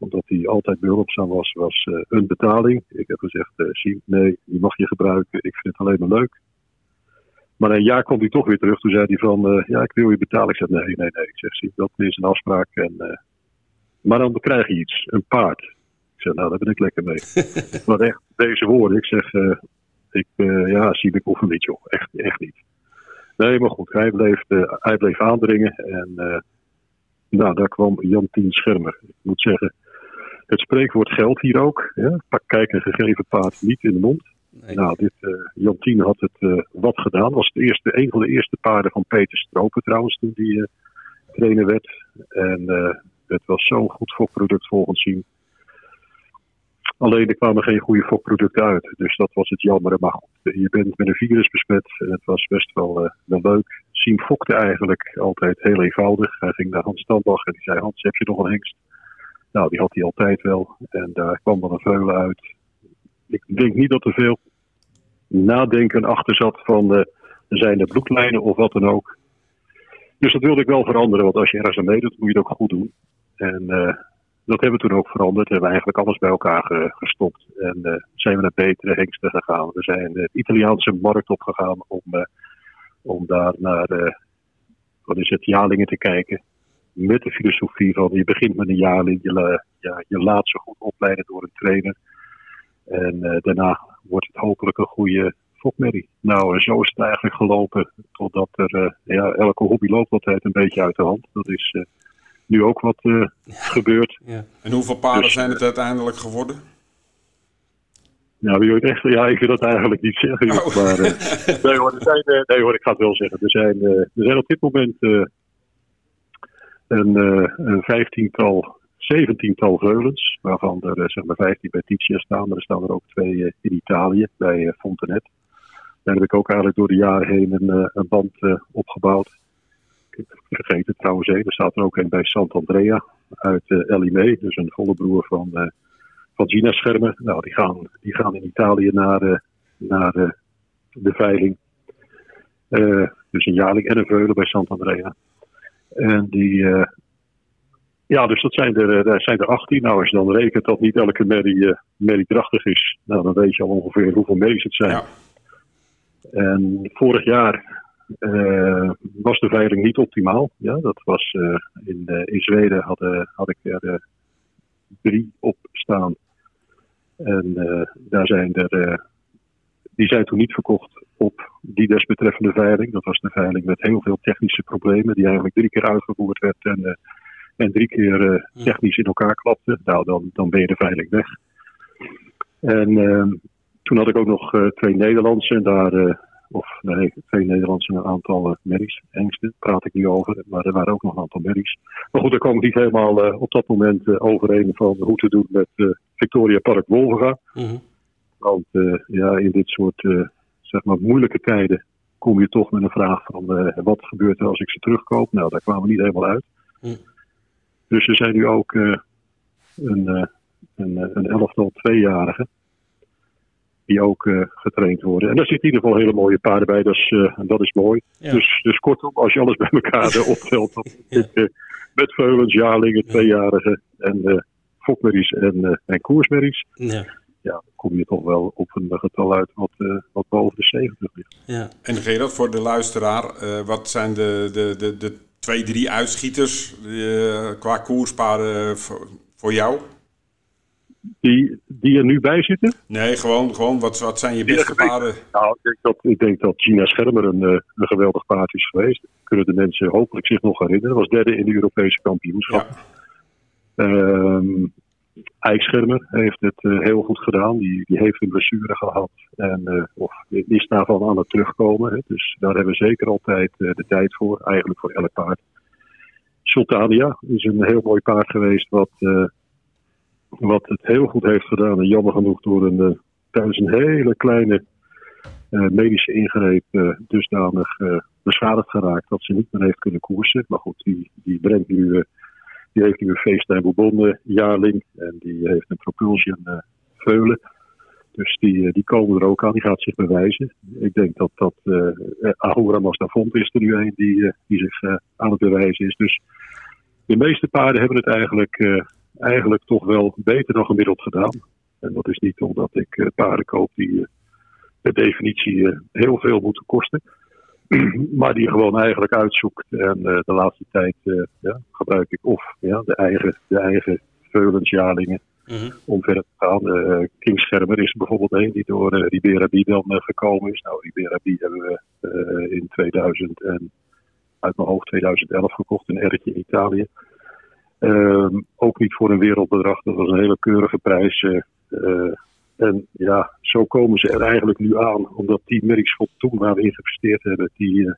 omdat hij altijd behulpzaam was, was uh, een betaling. Ik heb gezegd, uh, Siem, nee, die mag je gebruiken. Ik vind het alleen maar leuk. Maar een jaar kwam hij toch weer terug. Toen zei hij van, ja, ik wil je betalen. Ik zei, nee, nee, nee. Ik zeg, Siem, dat is een afspraak. En, maar dan krijg je iets, een paard. Ik zeg, nou, daar ben ik lekker mee. [LAUGHS] maar echt, deze woorden. Ik zeg, ik, ja, zie ik of niet, joh. Echt, echt niet. Nee, maar goed, hij bleef, hij bleef aandringen. En nou, daar kwam Jan Tien Schermer. Ik moet zeggen, het spreekwoord geldt hier ook. Ja? Pak kijk een gegeven paard niet in de mond. Nee. Nou, dit, Jan Tien had het wat gedaan. Was het eerste, een van de eerste paarden van Peter Stropen trouwens, toen die trainer werd. En het was zo'n goed fokproduct volgens hem. Alleen er kwamen geen goede fokproducten uit. Dus dat was het jammer. Maar goed, je bent met een virus besmet. En het was best wel, uh, wel leuk. Siem fokte eigenlijk altijd heel eenvoudig. Hij ging naar Hans Standbach en die zei: Hans, heb je nog een hengst? Nou, die had hij altijd wel. En daar kwam dan een veulen uit. Ik denk niet dat er veel nadenken achter zat van uh, zijn er bloedlijnen of wat dan ook. Dus dat wilde ik wel veranderen, want als je ergens aan meedoet, moet je het ook goed doen. En uh, dat hebben we toen ook veranderd. We hebben eigenlijk alles bij elkaar gestopt. En uh, zijn we naar betere hengsten gegaan. We zijn de Italiaanse markt opgegaan om, om daar naar wat is het, jaarlingen te kijken. Met de filosofie van je begint met een jaarling, je, ja, je laat ze goed opleiden door een trainer. En daarna wordt het hopelijk een goede fokmerrie. Nou, en zo is het eigenlijk gelopen totdat er, ja, elke hobby loopt altijd een beetje uit de hand. Dat is nu ook wat uh, gebeurt. Ja. En hoeveel paarden dus, zijn het uiteindelijk geworden? Ja, wie echt, ja, ik wil dat eigenlijk niet zeggen. Oh. Maar, uh, [LAUGHS] nee, hoor, zijn, uh, nee hoor, ik ga het wel zeggen. Er zijn, er zijn op dit moment een, een vijftiental, zeventiental veulens. Waarvan er zeg maar vijftien bij Titia staan. Maar er staan er ook twee in Italië, bij Fontenet. Daar heb ik ook eigenlijk door de jaren heen een, een band opgebouwd vergeten trouwens, er staat er ook een bij Sant'Andrea uit Elimé, dus een volle broer van, van Gina Schermer. Nou, die gaan, die gaan in Italië naar, naar de veiling. dus een jaarling en een veulen bij Sant'Andrea. En die, ja, dus dat zijn er, daar zijn er 18. Nou, als je dan rekent dat niet elke merrie, merrie drachtig is, nou, dan weet je al ongeveer hoeveel merries het zijn. Ja. En vorig jaar uh, was de veiling niet optimaal. Ja, dat was uh, in, uh, in Zweden had, had ik er drie op staan. En daar zijn er, die zijn toen niet verkocht op die desbetreffende veiling. Dat was een veiling met heel veel technische problemen, die eigenlijk drie keer uitgevoerd werd en, en drie keer technisch in elkaar klapte. Nou, dan, dan ben je de veiling weg. En ehm, toen had ik ook nog twee Nederlandse en daar of nee, twee Nederlandse een aantal merries. Engsten praat ik nu over, maar er waren ook nog een aantal merries. Maar goed, daar kwam ik niet helemaal op dat moment overeen van hoe te doen met Victoria Park Wolvenga. Mm Want ja, in dit soort zeg maar moeilijke tijden kom je toch met een vraag van wat gebeurt er als ik ze terugkoop? Nou, daar kwamen we niet helemaal uit. Mm. Dus er zijn nu ook een, een, een elftal tweejarigen die ook uh, getraind worden. En daar zitten in ieder geval hele mooie paarden bij, dat is, uh, dat is mooi. Ja. Dus, dus kortom, als je alles bij elkaar uh, optelt, dan [LAUGHS] ja. uh, met veulens, jaarlingen, tweejarigen en uh, fokmerries en, en koersmerries, ja. Ja, kom je toch wel op een getal uit wat, wat boven de 70 ligt. Ja. En Gerard, voor de luisteraar, wat zijn de, de, de, de twee, drie uitschieters qua koerspaarden voor, voor jou? die, die er nu bij zitten? Nee, gewoon, gewoon wat, wat zijn je beste paarden? Nou, ik denk dat, ik denk dat Gina Schermer een, een geweldig paard is geweest. Kunnen de mensen hopelijk zich nog herinneren. Dat was derde in de Europese kampioenschap. Ja. Um, IJschermer heeft het heel goed gedaan. Die, die heeft een blessure gehad en of, is daarvan aan het terugkomen. Hè. Dus daar hebben we zeker altijd de tijd voor, eigenlijk voor elk paard. Sultania is een heel mooi paard geweest wat, wat het heel goed heeft gedaan. En jammer genoeg door een, tijdens een hele kleine medische ingreep dusdanig beschadigd geraakt dat ze niet meer heeft kunnen koersen. Maar goed, die, die brengt nu die heeft nu een FaceTime Bourbon jaarling. En die heeft een propulsion uh, veulen. Dus die, die komen er ook aan. Die gaat zich bewijzen. Ik denk dat dat uh, Ahura Mastafont is er nu een die, die zich aan het bewijzen is. Dus de meeste paarden hebben het eigenlijk, eigenlijk toch wel beter dan gemiddeld gedaan. En dat is niet omdat ik paarden koop die per definitie heel veel moeten kosten. [CLEARS THROAT] maar die gewoon eigenlijk uitzoekt. En uh, de laatste tijd uh, ja, gebruik ik of ja, de eigen, de eigen veulensjalingen mm -hmm. om verder te gaan. Uh, King Schermer is bijvoorbeeld een die door uh, Ribera B dan gekomen is. Nou, Ribera B hebben we in 2000 en uit mijn hoofd 2011 gekocht, een ertje in Italië. Ehm, ook niet voor een wereldbedrag, dat was een hele keurige prijs. En ja, zo komen ze er eigenlijk nu aan, omdat die merks van toen waar we in geïnvesteerd hebben, die, eh,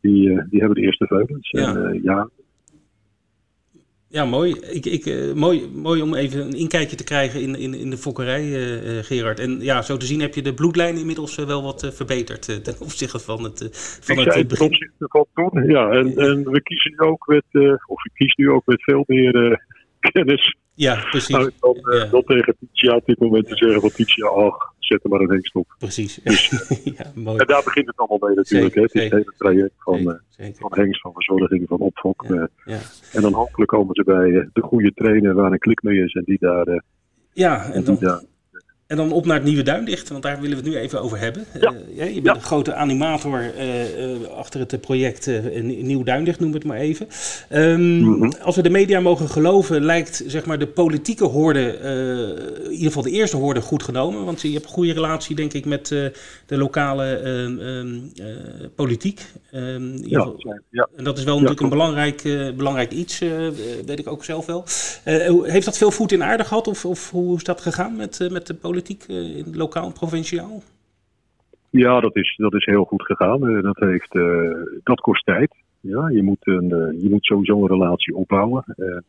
die, eh, die hebben de eerste veulens. Ja. En, uh, ja. ja, mooi. Ik, ik, mooi. Mooi om even een inkijkje te krijgen in, in, in de fokkerij, Gerard. En ja, zo te zien heb je de bloedlijn inmiddels wel wat verbeterd ten [LAUGHS] opzichte van het, van ik het zei, ten opzichte van toen, ja. En, en we kiezen nu ook met, of ik kies nu ook met veel meer kennis ja, precies. Nou, dan, ja. dan tegen Titia op dit moment te zeggen van Titia, ach, zet er maar een hengst op. Precies. Dus, [LAUGHS] ja, mooi. En daar begint het allemaal mee natuurlijk. Zeker, hè. Het is zeker. het hele traject van, Zeker, zeker. van hengst, van verzorging, van opfok. Ja, ja. En dan hopelijk komen ze bij de goede trainer waar een klik mee is en die daar... Ja, en die dan, daar en dan op naar het Nieuwe Duindicht, want daar willen we het nu even over hebben. Ja. Uh, ja, je bent een grote animator uh, uh, achter het project Nieuw Duindicht, noem het maar even. Um, Mhm. Als we de media mogen geloven, lijkt zeg maar, de politieke hoorde, in ieder geval de eerste hoorde, goed genomen. Want je hebt een goede relatie, denk ik, met de lokale ehm, um, politiek. Um, ja, geval, ja. en dat is wel Ja, natuurlijk een belangrijk, belangrijk iets, eh, weet ik ook zelf wel. Heeft dat veel voet in aarde gehad of, of hoe is dat gegaan met, met de politiek uh, in lokaal en provinciaal? Ja, dat is, dat is heel goed gegaan. Uh, dat, heeft, uh, dat kost tijd. Ja, je, moet een, je moet sowieso een relatie opbouwen. En,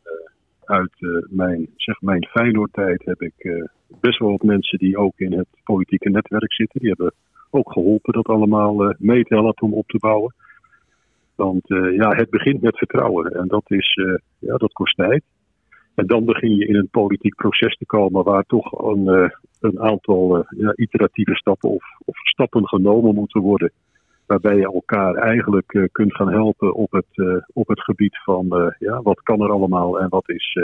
uit mijn, zeg, mijn Feyenoord-tijd heb ik best wel wat mensen die ook in het politieke netwerk zitten. Die hebben ook geholpen dat allemaal mee te helpen om op te bouwen. Want ja, het begint met vertrouwen. En dat, is, ja, dat kost tijd. En dan begin je in een politiek proces te komen waar toch een, een aantal ja, iteratieve stappen of, of, stappen genomen moeten worden. Waarbij je elkaar eigenlijk uh, kunt gaan helpen op het, op het gebied van ja, wat kan er allemaal en wat is,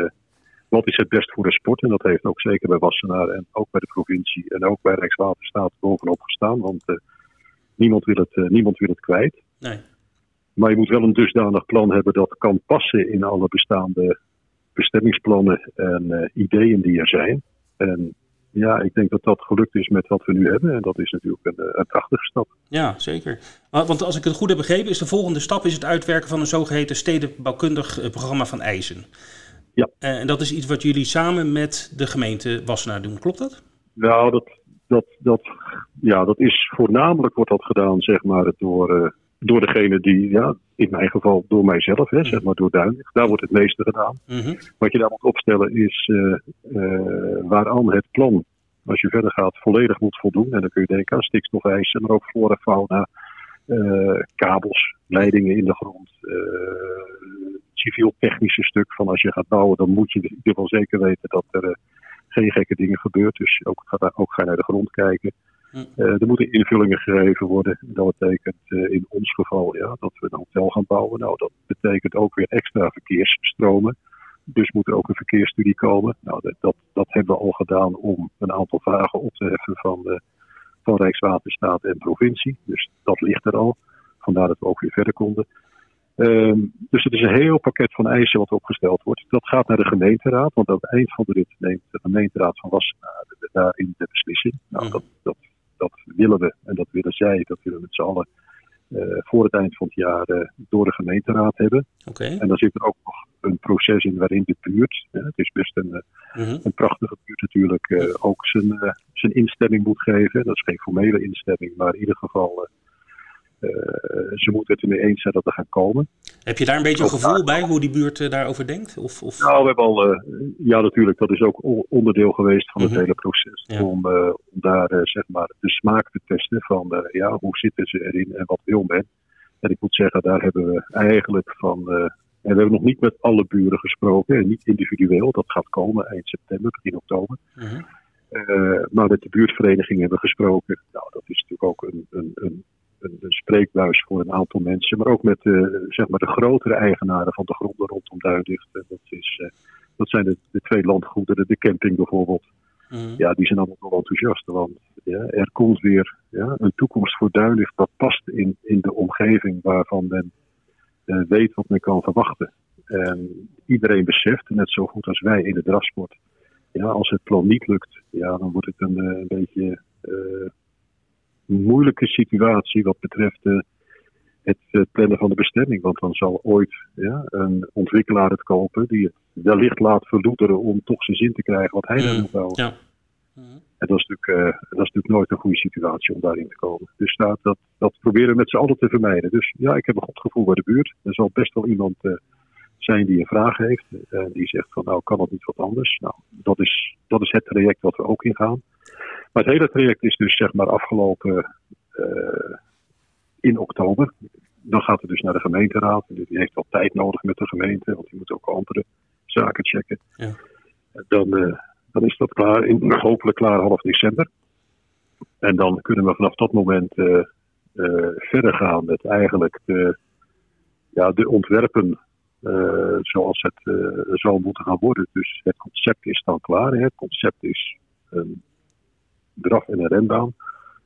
wat is het best voor de sport. En dat heeft ook zeker bij Wassenaar en ook bij de provincie en ook bij Rijkswaterstaat bovenop gestaan. Want niemand, wil het, niemand wil het kwijt. Nee. Maar je moet wel een dusdanig plan hebben dat kan passen in alle bestaande bestemmingsplannen en uh, ideeën die er zijn. En ja, ik denk dat dat gelukt is met wat we nu hebben. En dat is natuurlijk een, een prachtige stap. Ja, zeker. Want als ik het goed heb begrepen, is de volgende stap is het uitwerken van een zogeheten stedenbouwkundig programma van eisen. Ja. Uh, en dat is iets wat jullie samen met de gemeente Wassenaar doen, klopt dat? Nou, dat, dat, dat, ja, dat is voornamelijk wordt dat gedaan, zeg maar, door, door degene die, ja, in mijn geval door mijzelf, hè, zeg maar door Duinlicht. Daar wordt het meeste gedaan. Mm -hmm. Wat je daar moet opstellen is uh, uh, waaraan het plan, als je verder gaat, volledig moet voldoen. En dan kun je denken aan stikstofeisen, maar ook flora, fauna, uh, kabels, leidingen in de grond. civiel-technische stuk van als je gaat bouwen, dan moet je in ieder geval zeker weten dat er geen gekke dingen gebeurt. Dus ook ga, ook ga naar de grond kijken. Uh, er moeten invullingen gegeven worden. Dat betekent uh, in ons geval ja, dat we een hotel gaan bouwen. Nou, dat betekent ook weer extra verkeersstromen. Dus moet er ook een verkeersstudie komen. Nou, dat, dat, dat hebben we al gedaan om een aantal vragen op te heffen van, uh, van Rijkswaterstaat en provincie. Dus dat ligt er al. Vandaar dat we ook weer verder konden. Um, dus het is een heel pakket van eisen wat opgesteld wordt. Dat gaat naar de gemeenteraad, want aan het eind van de rit neemt de gemeenteraad van Wassenaar daarin de beslissing. Nou, dat, dat, dat willen we en dat willen zij, dat willen we met z'n allen uh, voor het eind van het jaar uh, door de gemeenteraad hebben. Okay. En dan zit er ook nog een proces in waarin de buurt, het is best een, mhm. een prachtige buurt natuurlijk, ook zijn, zijn instemming moet geven. Dat is geen formele instemming, maar in ieder geval ze moeten het ermee eens zijn dat er gaat komen. Heb je daar een beetje een gevoel bij hoe die buurt uh, daarover denkt? Of, of? Nou, we hebben al, uh, ja natuurlijk, dat is ook onderdeel geweest van het hele proces. Om, om, daar zeg maar de smaak te testen van ja, hoe zitten ze erin en wat wil men. En ik moet zeggen, daar hebben we eigenlijk van. en we hebben nog niet met alle buren gesproken, niet individueel, dat gaat komen eind september, begin oktober. -huh. maar met de buurtvereniging hebben we gesproken. Nou, dat is natuurlijk ook een, een, een een, een spreekbuis voor een aantal mensen. Maar ook met de, zeg maar de grotere eigenaren van de gronden rondom Duindicht. Dat, is, eh, dat zijn de, de twee landgoederen, de camping bijvoorbeeld. Mhm. Ja, die zijn allemaal wel enthousiast. Want ja, er komt weer ja, een toekomst voor Duinlicht dat past in, in de omgeving waarvan men uh, weet wat men kan verwachten. En iedereen beseft, net zo goed als wij in de drafsport, ja, als het plan niet lukt, ja, dan wordt het een, eh, een beetje uh, moeilijke situatie wat betreft uh, het plannen van de bestemming. Want dan zal ooit ja, een ontwikkelaar het kopen die het wellicht laat verloederen om toch zijn zin te krijgen wat hij dan moet houden. Ja. En dat is, natuurlijk, uh, dat is natuurlijk nooit een goede situatie om daarin te komen. Dus dat, dat, dat proberen we met z'n allen te vermijden. Dus ja, ik heb een goed gevoel bij de buurt. Er zal best wel iemand uh, zijn die een vraag heeft. En die zegt van nou kan dat niet wat anders. Nou, dat is, dat is het traject wat we ook ingaan. Maar het hele traject is dus zeg maar afgelopen uh, in oktober. Dan gaat het dus naar de gemeenteraad. Die heeft wel tijd nodig met de gemeente, want die moet ook andere zaken checken. Ja. Dan, uh, dan is dat klaar, in, hopelijk klaar half december. En dan kunnen we vanaf dat moment uh, verder gaan met eigenlijk de, ja, de ontwerpen zoals het zou moeten gaan worden. Dus het concept is dan klaar. Hè. Het concept is een draf- en een renbaan.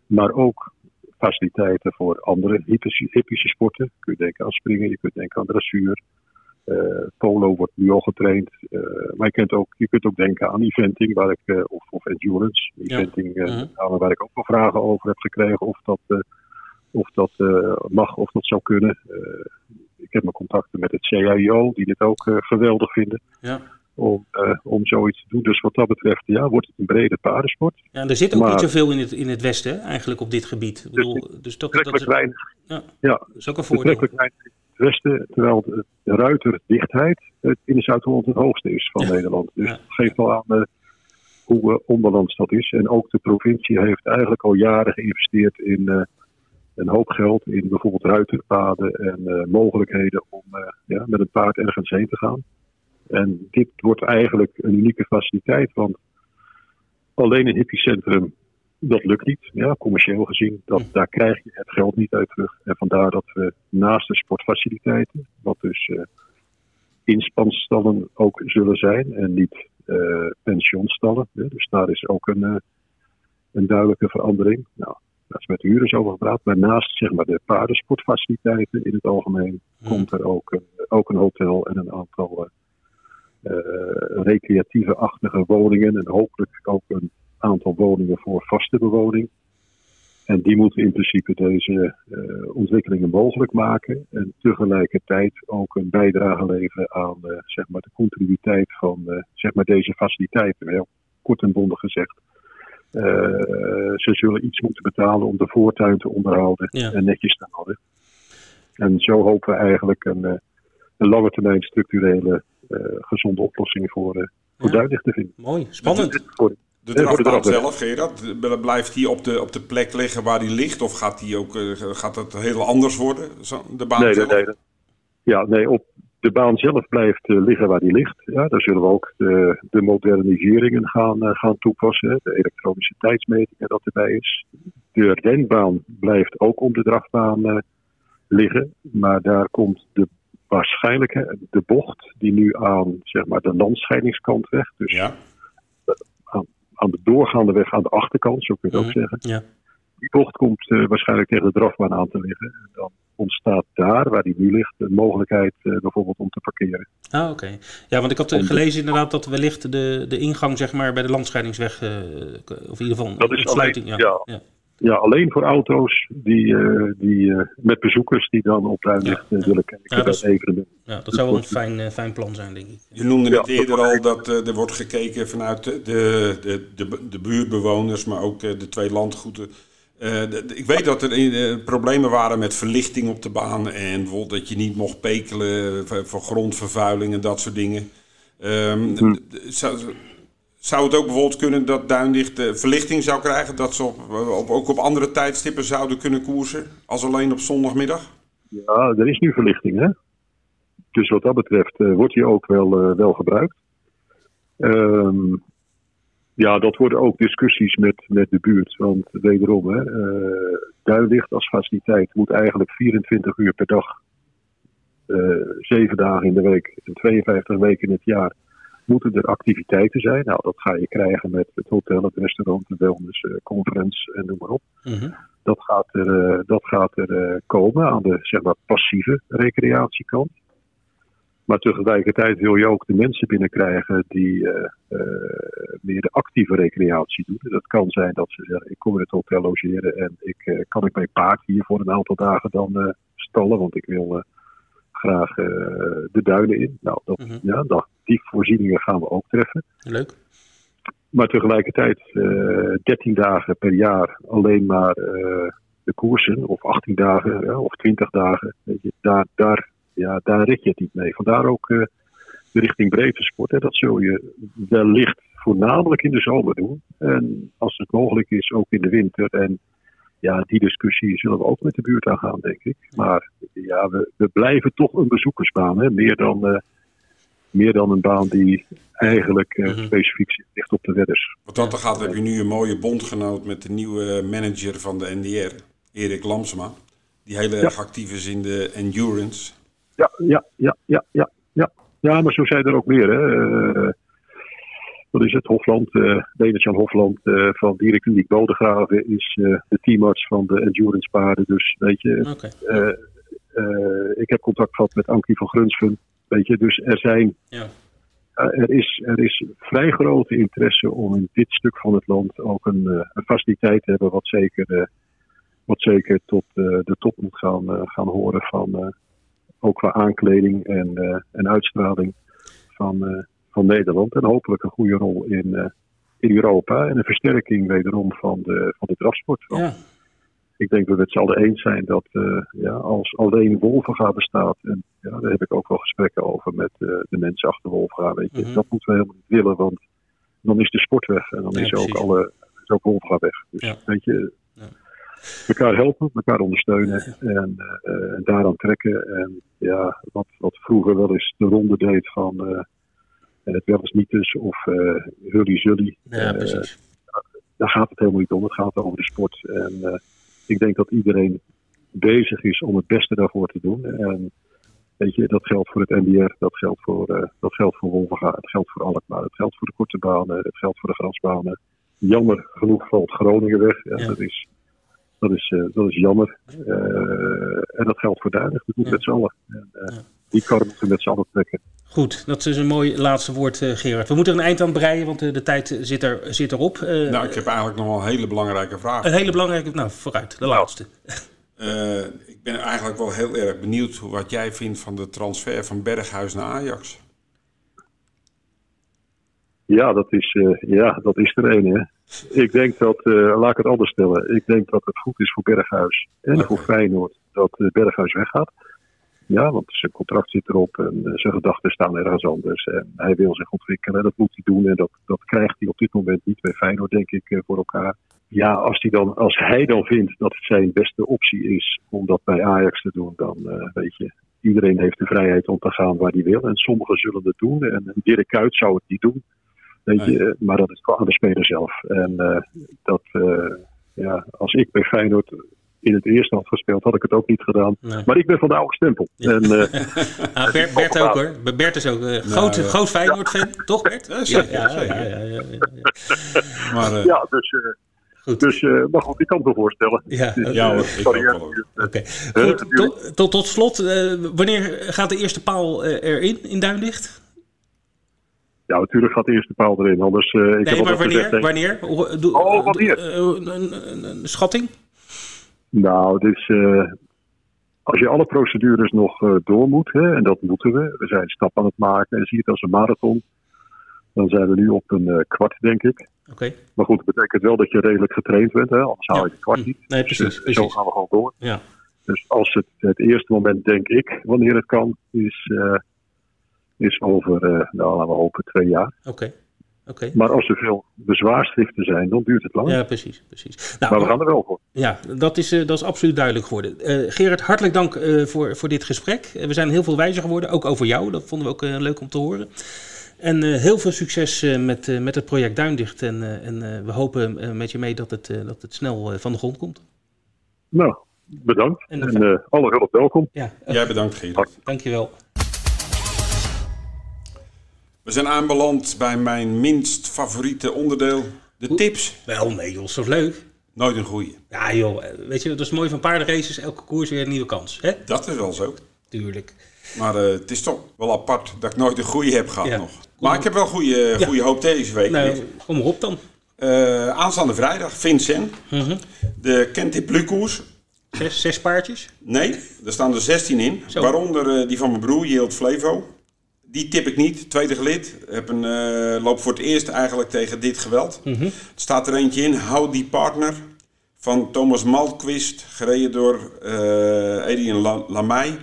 Maar ook faciliteiten voor andere hippische sporten. Kun je denken aan springen, je kunt denken aan dressuur. Uh, polo wordt nu al getraind. Uh, maar je kunt, ook, je kunt ook denken aan eventing waar ik, uh, of, of endurance. Eventing, ja. -huh. waar ik ook wel vragen over heb gekregen of dat, of dat mag of dat zou kunnen. ik heb mijn contacten met het CIO, die dit ook geweldig vinden. Ja om, uh, om zoiets te doen. Dus wat dat betreft, ja, wordt het een brede paardensport. Ja, er zit ook niet zoveel in het, in het Westen, eigenlijk op dit gebied. Ik bedoel, dus dat, dat is, weinig. Ja, ja, dat is ook een voordeel. weinig in het Westen, terwijl de, de ruiterdichtheid in de Zuid-Holland het hoogste is van Nederland. Dus ja. dat geeft wel aan uh, hoe uh, onbalans dat is. En ook de provincie heeft eigenlijk al jaren geïnvesteerd in een hoop geld in bijvoorbeeld ruiterpaden en mogelijkheden om ja, met een paard ergens heen te gaan. En dit wordt eigenlijk een unieke faciliteit, want alleen een hippiecentrum, dat lukt niet, ja, commercieel gezien. Dat, daar krijg je het geld niet uit terug. En vandaar dat we naast de sportfaciliteiten, wat dus uh, inspanstallen ook zullen zijn en niet uh, pensionstallen. Ja, dus daar is ook een, uh, een duidelijke verandering. Nou, daar is met de huurders over gepraat. Maar naast zeg maar, de paardensportfaciliteiten in het algemeen komt er ook een, ook een hotel en een aantal recreatieve-achtige woningen en hopelijk ook een aantal woningen voor vaste bewoning. En die moeten in principe deze uh, ontwikkelingen mogelijk maken en tegelijkertijd ook een bijdrage leveren aan uh, zeg maar de continuïteit van zeg maar deze faciliteiten. Heel kort en bondig gezegd. ze zullen iets moeten betalen om de voortuin te onderhouden en netjes te houden. En zo hopen we eigenlijk een, een lange termijn structurele eh, gezonde oplossingen voor, uh, voor ja. te vinden. Mooi, spannend. Voor, de drafbaan zelf, Gerard, blijft die op de, op de plek liggen waar die ligt? Of gaat, die ook, uh, gaat het heel anders worden, de baan nee, zelf? Nee, nee. Ja, nee, op de baan zelf blijft uh, liggen waar die ligt. Ja, daar zullen we ook de, de moderniseringen gaan, uh, gaan toepassen. De elektronische tijdsmetingen dat erbij is. De renbaan blijft ook om de drafbaan liggen. Maar daar komt de waarschijnlijk de bocht die nu aan zeg maar, de landscheidingskant weg, dus ja. aan, aan, de doorgaande weg aan de achterkant, zo kun je het ook mhm. zeggen. Ja. Die bocht komt uh, waarschijnlijk tegen de drafbaan aan te liggen. En dan ontstaat daar, waar die nu ligt, de mogelijkheid uh, bijvoorbeeld om te parkeren. Ah, oké. Ja, want ik had uh, gelezen inderdaad dat wellicht de, de ingang zeg maar, bij de landscheidingsweg, of in ieder geval dat is sluiting, ja. ja. Ja, alleen voor auto's die, uh, die uh, met bezoekers die dan op Duinlicht ja, willen kijken. Ja, dat, is, evenement. ja, dat zou wel een fijn, fijn plan zijn, denk ik. Je noemde net eerder al dat er wordt gekeken vanuit de, de, de, de, buurtbewoners, maar ook de twee landgoeden. ik weet dat er problemen waren met verlichting op de baan en bijvoorbeeld dat je niet mocht pekelen voor grondvervuiling en dat soort dingen. Um, hm. Zou, het ook bijvoorbeeld kunnen dat Duinlicht de verlichting zou krijgen? Dat ze op, op, ook op andere tijdstippen zouden kunnen koersen? Als alleen op zondagmiddag? Ja, er is nu verlichting hè. Dus wat dat betreft uh, wordt die ook wel, wel gebruikt. Um, ja, dat worden ook discussies met, met de buurt. Want wederom, hè, uh, Duinlicht als faciliteit moet eigenlijk 24 uur per dag, 7 dagen in de week en 52 weken in het jaar moeten er activiteiten zijn. Nou, dat ga je krijgen met het hotel, het restaurant, de wellness, conference en noem maar op. Mhm. Dat gaat er, uh, dat gaat er uh, komen aan de zeg maar, passieve recreatiekant. Maar tegelijkertijd wil je ook de mensen binnenkrijgen die meer de actieve recreatie doen. Dat kan zijn dat ze zeggen, ik kom in het hotel logeren en ik, kan ik mijn paard hier voor een aantal dagen dan stallen, want ik wil graag uh, de duinen in. Nou, dat, mm -hmm. ja, dat, die voorzieningen gaan we ook treffen. Leuk. Maar tegelijkertijd uh, eh, 13 dagen per jaar alleen maar uh, de koersen, of 18 dagen ja, of 20 dagen, weet je, daar, daar, ja, daar red je het niet mee. Vandaar ook de richting breedte sport. Hè, dat zul je wellicht voornamelijk in de zomer doen. En als het mogelijk is, ook in de winter. En ja, die discussie zullen we ook met de buurt aangaan, denk ik. Maar ja, we, we blijven toch een bezoekersbaan. Hè? Meer, dan, uh, meer dan een baan die eigenlijk uh, mm-hmm. specifiek ligt op de wedders. Wat dat er gaat, heb je nu een mooie bondgenoot met de nieuwe manager van de NDR, Erik Lamsema. Die heel erg ja. actief is in de endurance. Ja, ja, ja, ja, ja. Ja, ja maar zo zijn er ook meer. Hè. Uh, dat is het Hofland, uh, Denert-Jan Hofland uh, van Dierenkliniek Bodegraven is uh, de teamarts van de endurance paarden. Dus weet je, okay. ik heb contact gehad met Ankie van Grunsven. Weet je, dus er zijn, ja. er, is, er is vrij grote interesse om in dit stuk van het land ook een, een faciliteit te hebben wat zeker, wat zeker tot de top moet gaan, gaan horen van ook qua aankleding en, en uitstraling van van Nederland. En hopelijk een goede rol in, uh, in Europa. En een versterking wederom van de, van de drafsport. Ja. Ik denk dat we het z'n allen eens zijn dat uh, ja, als alleen Wolvenga bestaat. En ja, daar heb ik ook wel gesprekken over met uh, de mensen achter Wolvenga. Weet je, mm -hmm. Dat moeten we helemaal niet willen, want dan is de sport weg. En dan ja, is, ook alle, is ook Wolvenga weg. Dus ja. weet je, elkaar helpen, elkaar ondersteunen en, uh, en daaraan trekken. En ja, wat, wat vroeger wel eens de ronde deed van en het wel eens niet dus of uh, hully zully. Ja, precies. daar gaat het helemaal niet om. Het gaat over de sport. En uh, ik denk dat iedereen bezig is om het beste daarvoor te doen. En weet je, dat geldt voor het NDR, dat geldt voor, uh, dat geldt voor Wolvenga, het geldt voor Alkmaar, het geldt voor de korte banen, het geldt voor de grasbanen. Jammer genoeg valt Groningen weg. Ja, ja. Dat, is, dat, is, uh, dat is jammer. Uh, en dat geldt voor Duinig. Dat moet ja. met z'n allen. En. Die kar moeten we met z'n allen trekken. Goed, dat is een mooi laatste woord, uh, Gerard. We moeten er een eind aan breien, want uh, de tijd zit, er, zit erop. Uh, nou, ik heb eigenlijk nog wel een hele belangrijke vraag. Een hele belangrijke, nou vooruit, de laatste. ik ben eigenlijk wel heel erg benieuwd wat jij vindt van de transfer van Berghuis naar Ajax. Ja, dat is, ja, dat is er een. Hè. Ik denk dat, laat ik het anders stellen. Ik denk dat het goed is voor Berghuis en okay. voor Feyenoord dat Berghuis weggaat. Ja, want zijn contract zit erop en uh, zijn gedachten staan ergens anders. En hij wil zich ontwikkelen. Dat moet hij doen en dat, dat krijgt hij op dit moment niet bij Feyenoord, denk ik, uh, voor elkaar. Ja, als hij, dan, als hij dan vindt dat het zijn beste optie is om dat bij Ajax te doen, dan uh, weet je, iedereen heeft de vrijheid om te gaan waar hij wil. En sommigen zullen het doen. En Dirk Kuyt zou het niet doen. Weet je, nee. maar dat is aan de speler zelf. En dat, ja, als ik bij Feyenoord in het eerste had gespeeld, had ik het ook niet gedaan. Nee. Maar ik ben van de oude stempel. Ja. En, uh, [LAUGHS] ah, Bert, Bert ook hoor. Bert is ook uh, nou, groot, uh, groot Feyenoord-fan, toch Bert? Ja, zeker. Ja, ja, ja, ja, [LAUGHS] maar, ja dus... Goed. Dus, uh, maar goed, ik kan het me voorstellen. Ja, dus, ja hoor, ik ook wel. Okay. Goed, tot, tot, tot slot, uh, wanneer gaat de eerste paal uh, erin in Duinlicht? Ja, natuurlijk gaat de eerste paal erin. Anders, eh, ik heb Nee, maar wanneer? gezegd, nee. wanneer? Doe- Oh, wanneer? eh, een, een, een schatting? Nou, dus als je alle procedures nog eh, door moet, hè, en dat moeten we. We zijn stap aan het maken en zie het als een marathon. Dan zijn we nu op een eh, kwart, denk ik. Oké. Maar goed, dat betekent wel dat je redelijk getraind bent, hè, anders haal je Ja. het kwart niet. Nee, Dus, precies. eh, precies. Zo gaan we gewoon door. Ja. Dus als het, het eerste moment, denk ik, wanneer het kan, is, is over, nou laten we hopen, twee jaar. Oké. Oké. Maar als er veel bezwaarschriften zijn, dan duurt het lang. Ja, precies. precies. maar we Nou, gaan er wel voor. ja, dat is, eh, dat is absoluut duidelijk geworden. Eh, Gerard, hartelijk dank eh, voor, voor dit gesprek. We zijn heel veel wijzer geworden, ook over jou. Dat vonden we ook leuk om te horen. En eh, heel veel succes eh, met, eh, met het project Duindicht. En, eh, en eh, we hopen met je mee dat het, eh, dat het snel van de grond komt. Nou, bedankt. En En, eh, alle hulp welkom. Ja, Jij bedankt, Gerard. dankjewel. We zijn aanbeland bij mijn minst favoriete onderdeel, de tips. Wel, nee joh, zo leuk. Nooit een goeie. Ja joh, eh, weet je, dat is mooi van paardenraces. Elke koers weer een nieuwe kans. Hè? Dat is wel zo. Tuurlijk. Maar eh, het is toch wel apart dat ik nooit een goeie heb gehad Ja. nog. Maar ik heb wel goede, goede hoop deze week. Nou, kom maar op dan. Eh, aanstaande vrijdag, Vincent. Mhm. De Kentip Lukoers. Zes, zes paardjes. Nee, er staan er 16 in. Zo. Waaronder die van mijn broer, Yield Flevo. Die tip ik niet, tweede gelid. Heb een, eh, loop voor het eerst eigenlijk tegen dit geweld. Mhm. Er staat er eentje in, How Die Partner. Van Thomas Malquist, gereden door eh Adrian La- Lamay.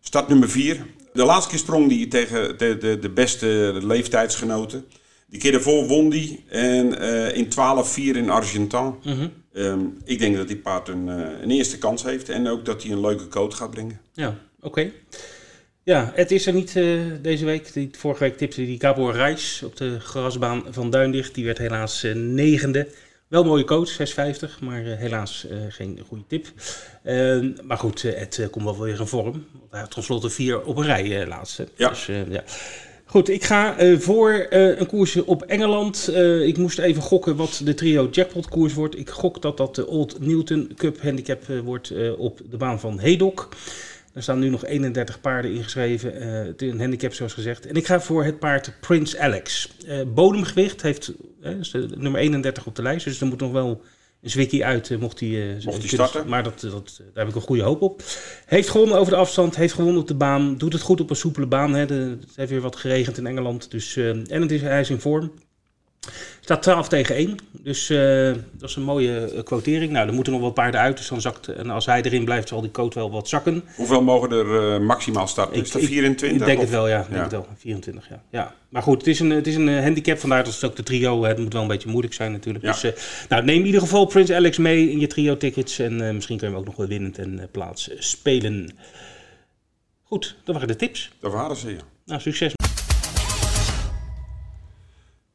Start nummer 4. De laatste keer sprong die tegen de, de, de beste leeftijdsgenoten. Die keer daarvoor won die. En eh, in 12-4 in Argentan. Mhm. Ehm, ik denk dat die paard een, een eerste kans heeft. En ook dat hij een leuke coat gaat brengen. Ja, oké. Ja, het is er niet eh, deze week. Die, vorige week tipte die Gabor Reis op de grasbaan van Duindicht. Die werd helaas eh, negende. Wel een mooie coach, 6,50, maar eh, helaas geen goede tip. Eh, maar goed, het komt wel weer in vorm. Want hij had tenslotte vier op een rij laatste. Ja. Dus, ja. Goed, ik ga voor een koersje op Engeland. Ik moest even gokken wat de trio jackpot koers wordt. Ik gok dat dat de Old Newton Cup handicap wordt op de baan van Hedok. Er staan nu nog 31 paarden ingeschreven. eh, het is een handicap zoals gezegd. En ik ga voor het paard Prince Alex. Eh, bodemgewicht heeft eh, is de nummer 31 op de lijst. Dus er moet nog wel een zwikkie uit mocht hij starten. Maar dat, dat, daar heb ik een goede hoop op. Heeft gewonnen over de afstand. Heeft gewonnen op de baan. Doet het goed op een soepele baan. Hè. De, het heeft weer wat geregend in Engeland. Dus, en het is, hij is in vorm. Staat 12 tegen 1. Dus eh, dat is een mooie eh, quotering. Nou, er moeten nog wat paarden uit. Dus dan zakt, en als hij erin blijft, zal die quote wel wat zakken. Hoeveel mogen er eh, maximaal starten? Is dat 24? Ik denk of- het wel, ja. Ik denk Ja. het wel. 24, ja. ja. Maar goed, het is een, het is een handicap. Vandaar dat het ook de trio. Het moet wel een beetje moeilijk zijn natuurlijk. Ja. Dus nou, neem in ieder geval Prince Alex mee in je trio-tickets. En misschien kun je hem ook nog wel winnend en plaats spelen. Goed, dat waren de tips. Dat waren ze, ja. Nou, succes.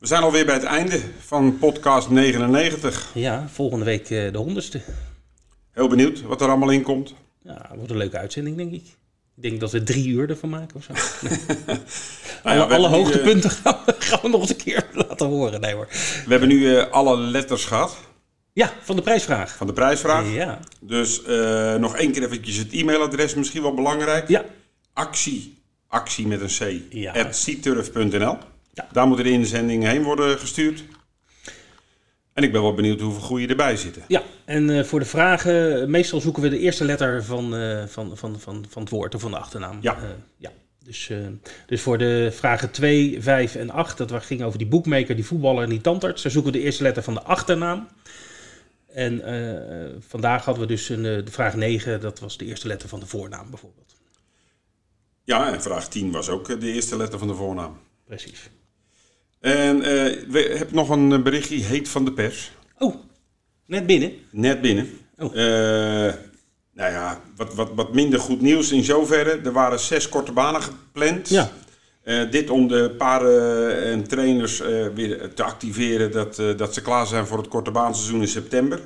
We zijn alweer bij het einde van podcast 99. Ja, volgende week eh, de honderdste. Heel benieuwd wat er allemaal in komt. Ja, wordt een leuke uitzending, denk ik. Ik denk dat we drie uur ervan maken of zo. [LAUGHS] Nee. Nou ja, alle nu, eh, hoogtepunten gaan, we, [LAUGHS] gaan we nog eens een keer laten horen. Nee hoor. We hebben nu eh, alle letters gehad Ja, van de prijsvraag. van de prijsvraag. Ja. Dus nog één keer eventjes het e-mailadres, misschien wel belangrijk. Ja. Actie, actie met een C, Ja. at. Ja. Daar moeten de inzendingen heen worden gestuurd. En ik ben wel benieuwd hoeveel goede erbij zitten. Ja, en eh, voor de vragen, meestal zoeken we de eerste letter van, eh, van, van, van, van het woord of van de achternaam. Ja. Eh, ja. Dus, dus voor de vragen 2, 5 en 8, dat ging over die boekmaker, die voetballer en die tandarts, daar zoeken we de eerste letter van de achternaam. En vandaag hadden we dus een, de vraag 9, dat was de eerste letter van de voornaam bijvoorbeeld. Ja, en vraag 10 was ook de eerste letter van de voornaam. Precies. En eh, we hebben nog een eh, berichtje, heet van de pers. Oh, net binnen. Net binnen. Oh. Eh, nou ja, wat, wat, wat minder goed nieuws in zoverre. Er waren zes korte banen gepland. Ja. Dit om de paarden en trainers weer te activeren dat, dat ze klaar zijn voor het korte baanseizoen in september.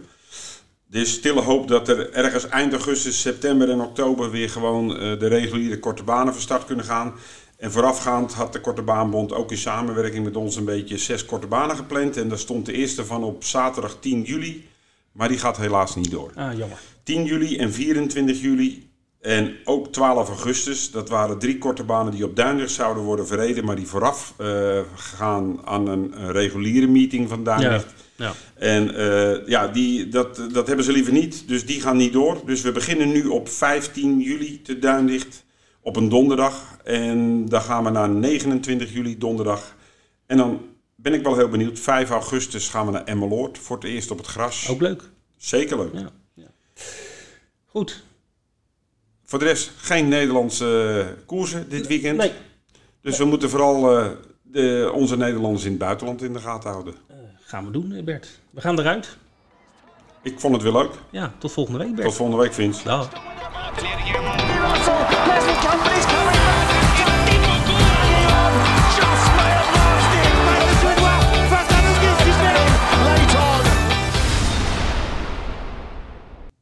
Er is stille hoop dat er ergens eind augustus, september en oktober weer gewoon de reguliere korte banen van start kunnen gaan. En voorafgaand had de Korte Baanbond ook in samenwerking met ons een beetje zes korte banen gepland. En daar stond de eerste van op zaterdag 10 juli. Maar die gaat helaas niet door. Ah, jammer. 10 juli en 24 juli En ook 12 augustus, dat waren drie korte banen die op Duindrecht zouden worden verreden, maar die vooraf eh, gaan aan een, een reguliere meeting van Duindrecht. Ja. En eh, ja, die, dat, dat hebben ze liever niet, dus die gaan niet door. Dus we beginnen nu op 15 juli te Duindrecht op een donderdag. En dan gaan we naar 29 juli donderdag. En dan ben ik wel heel benieuwd. 5 augustus gaan we naar Emmeloord voor het eerst op het gras. Ook leuk. Zeker leuk. Ja. ja. Goed. Voor de rest geen Nederlandse eh, koersen dit weekend. Nee. Dus we moeten vooral eh, de, onze Nederlanders in het buitenland in de gaten houden. Gaan we doen, eh, Bert. We gaan eruit. Ik vond het weer leuk. Ja, tot volgende week, Bert. Tot volgende week, Vince. Dag.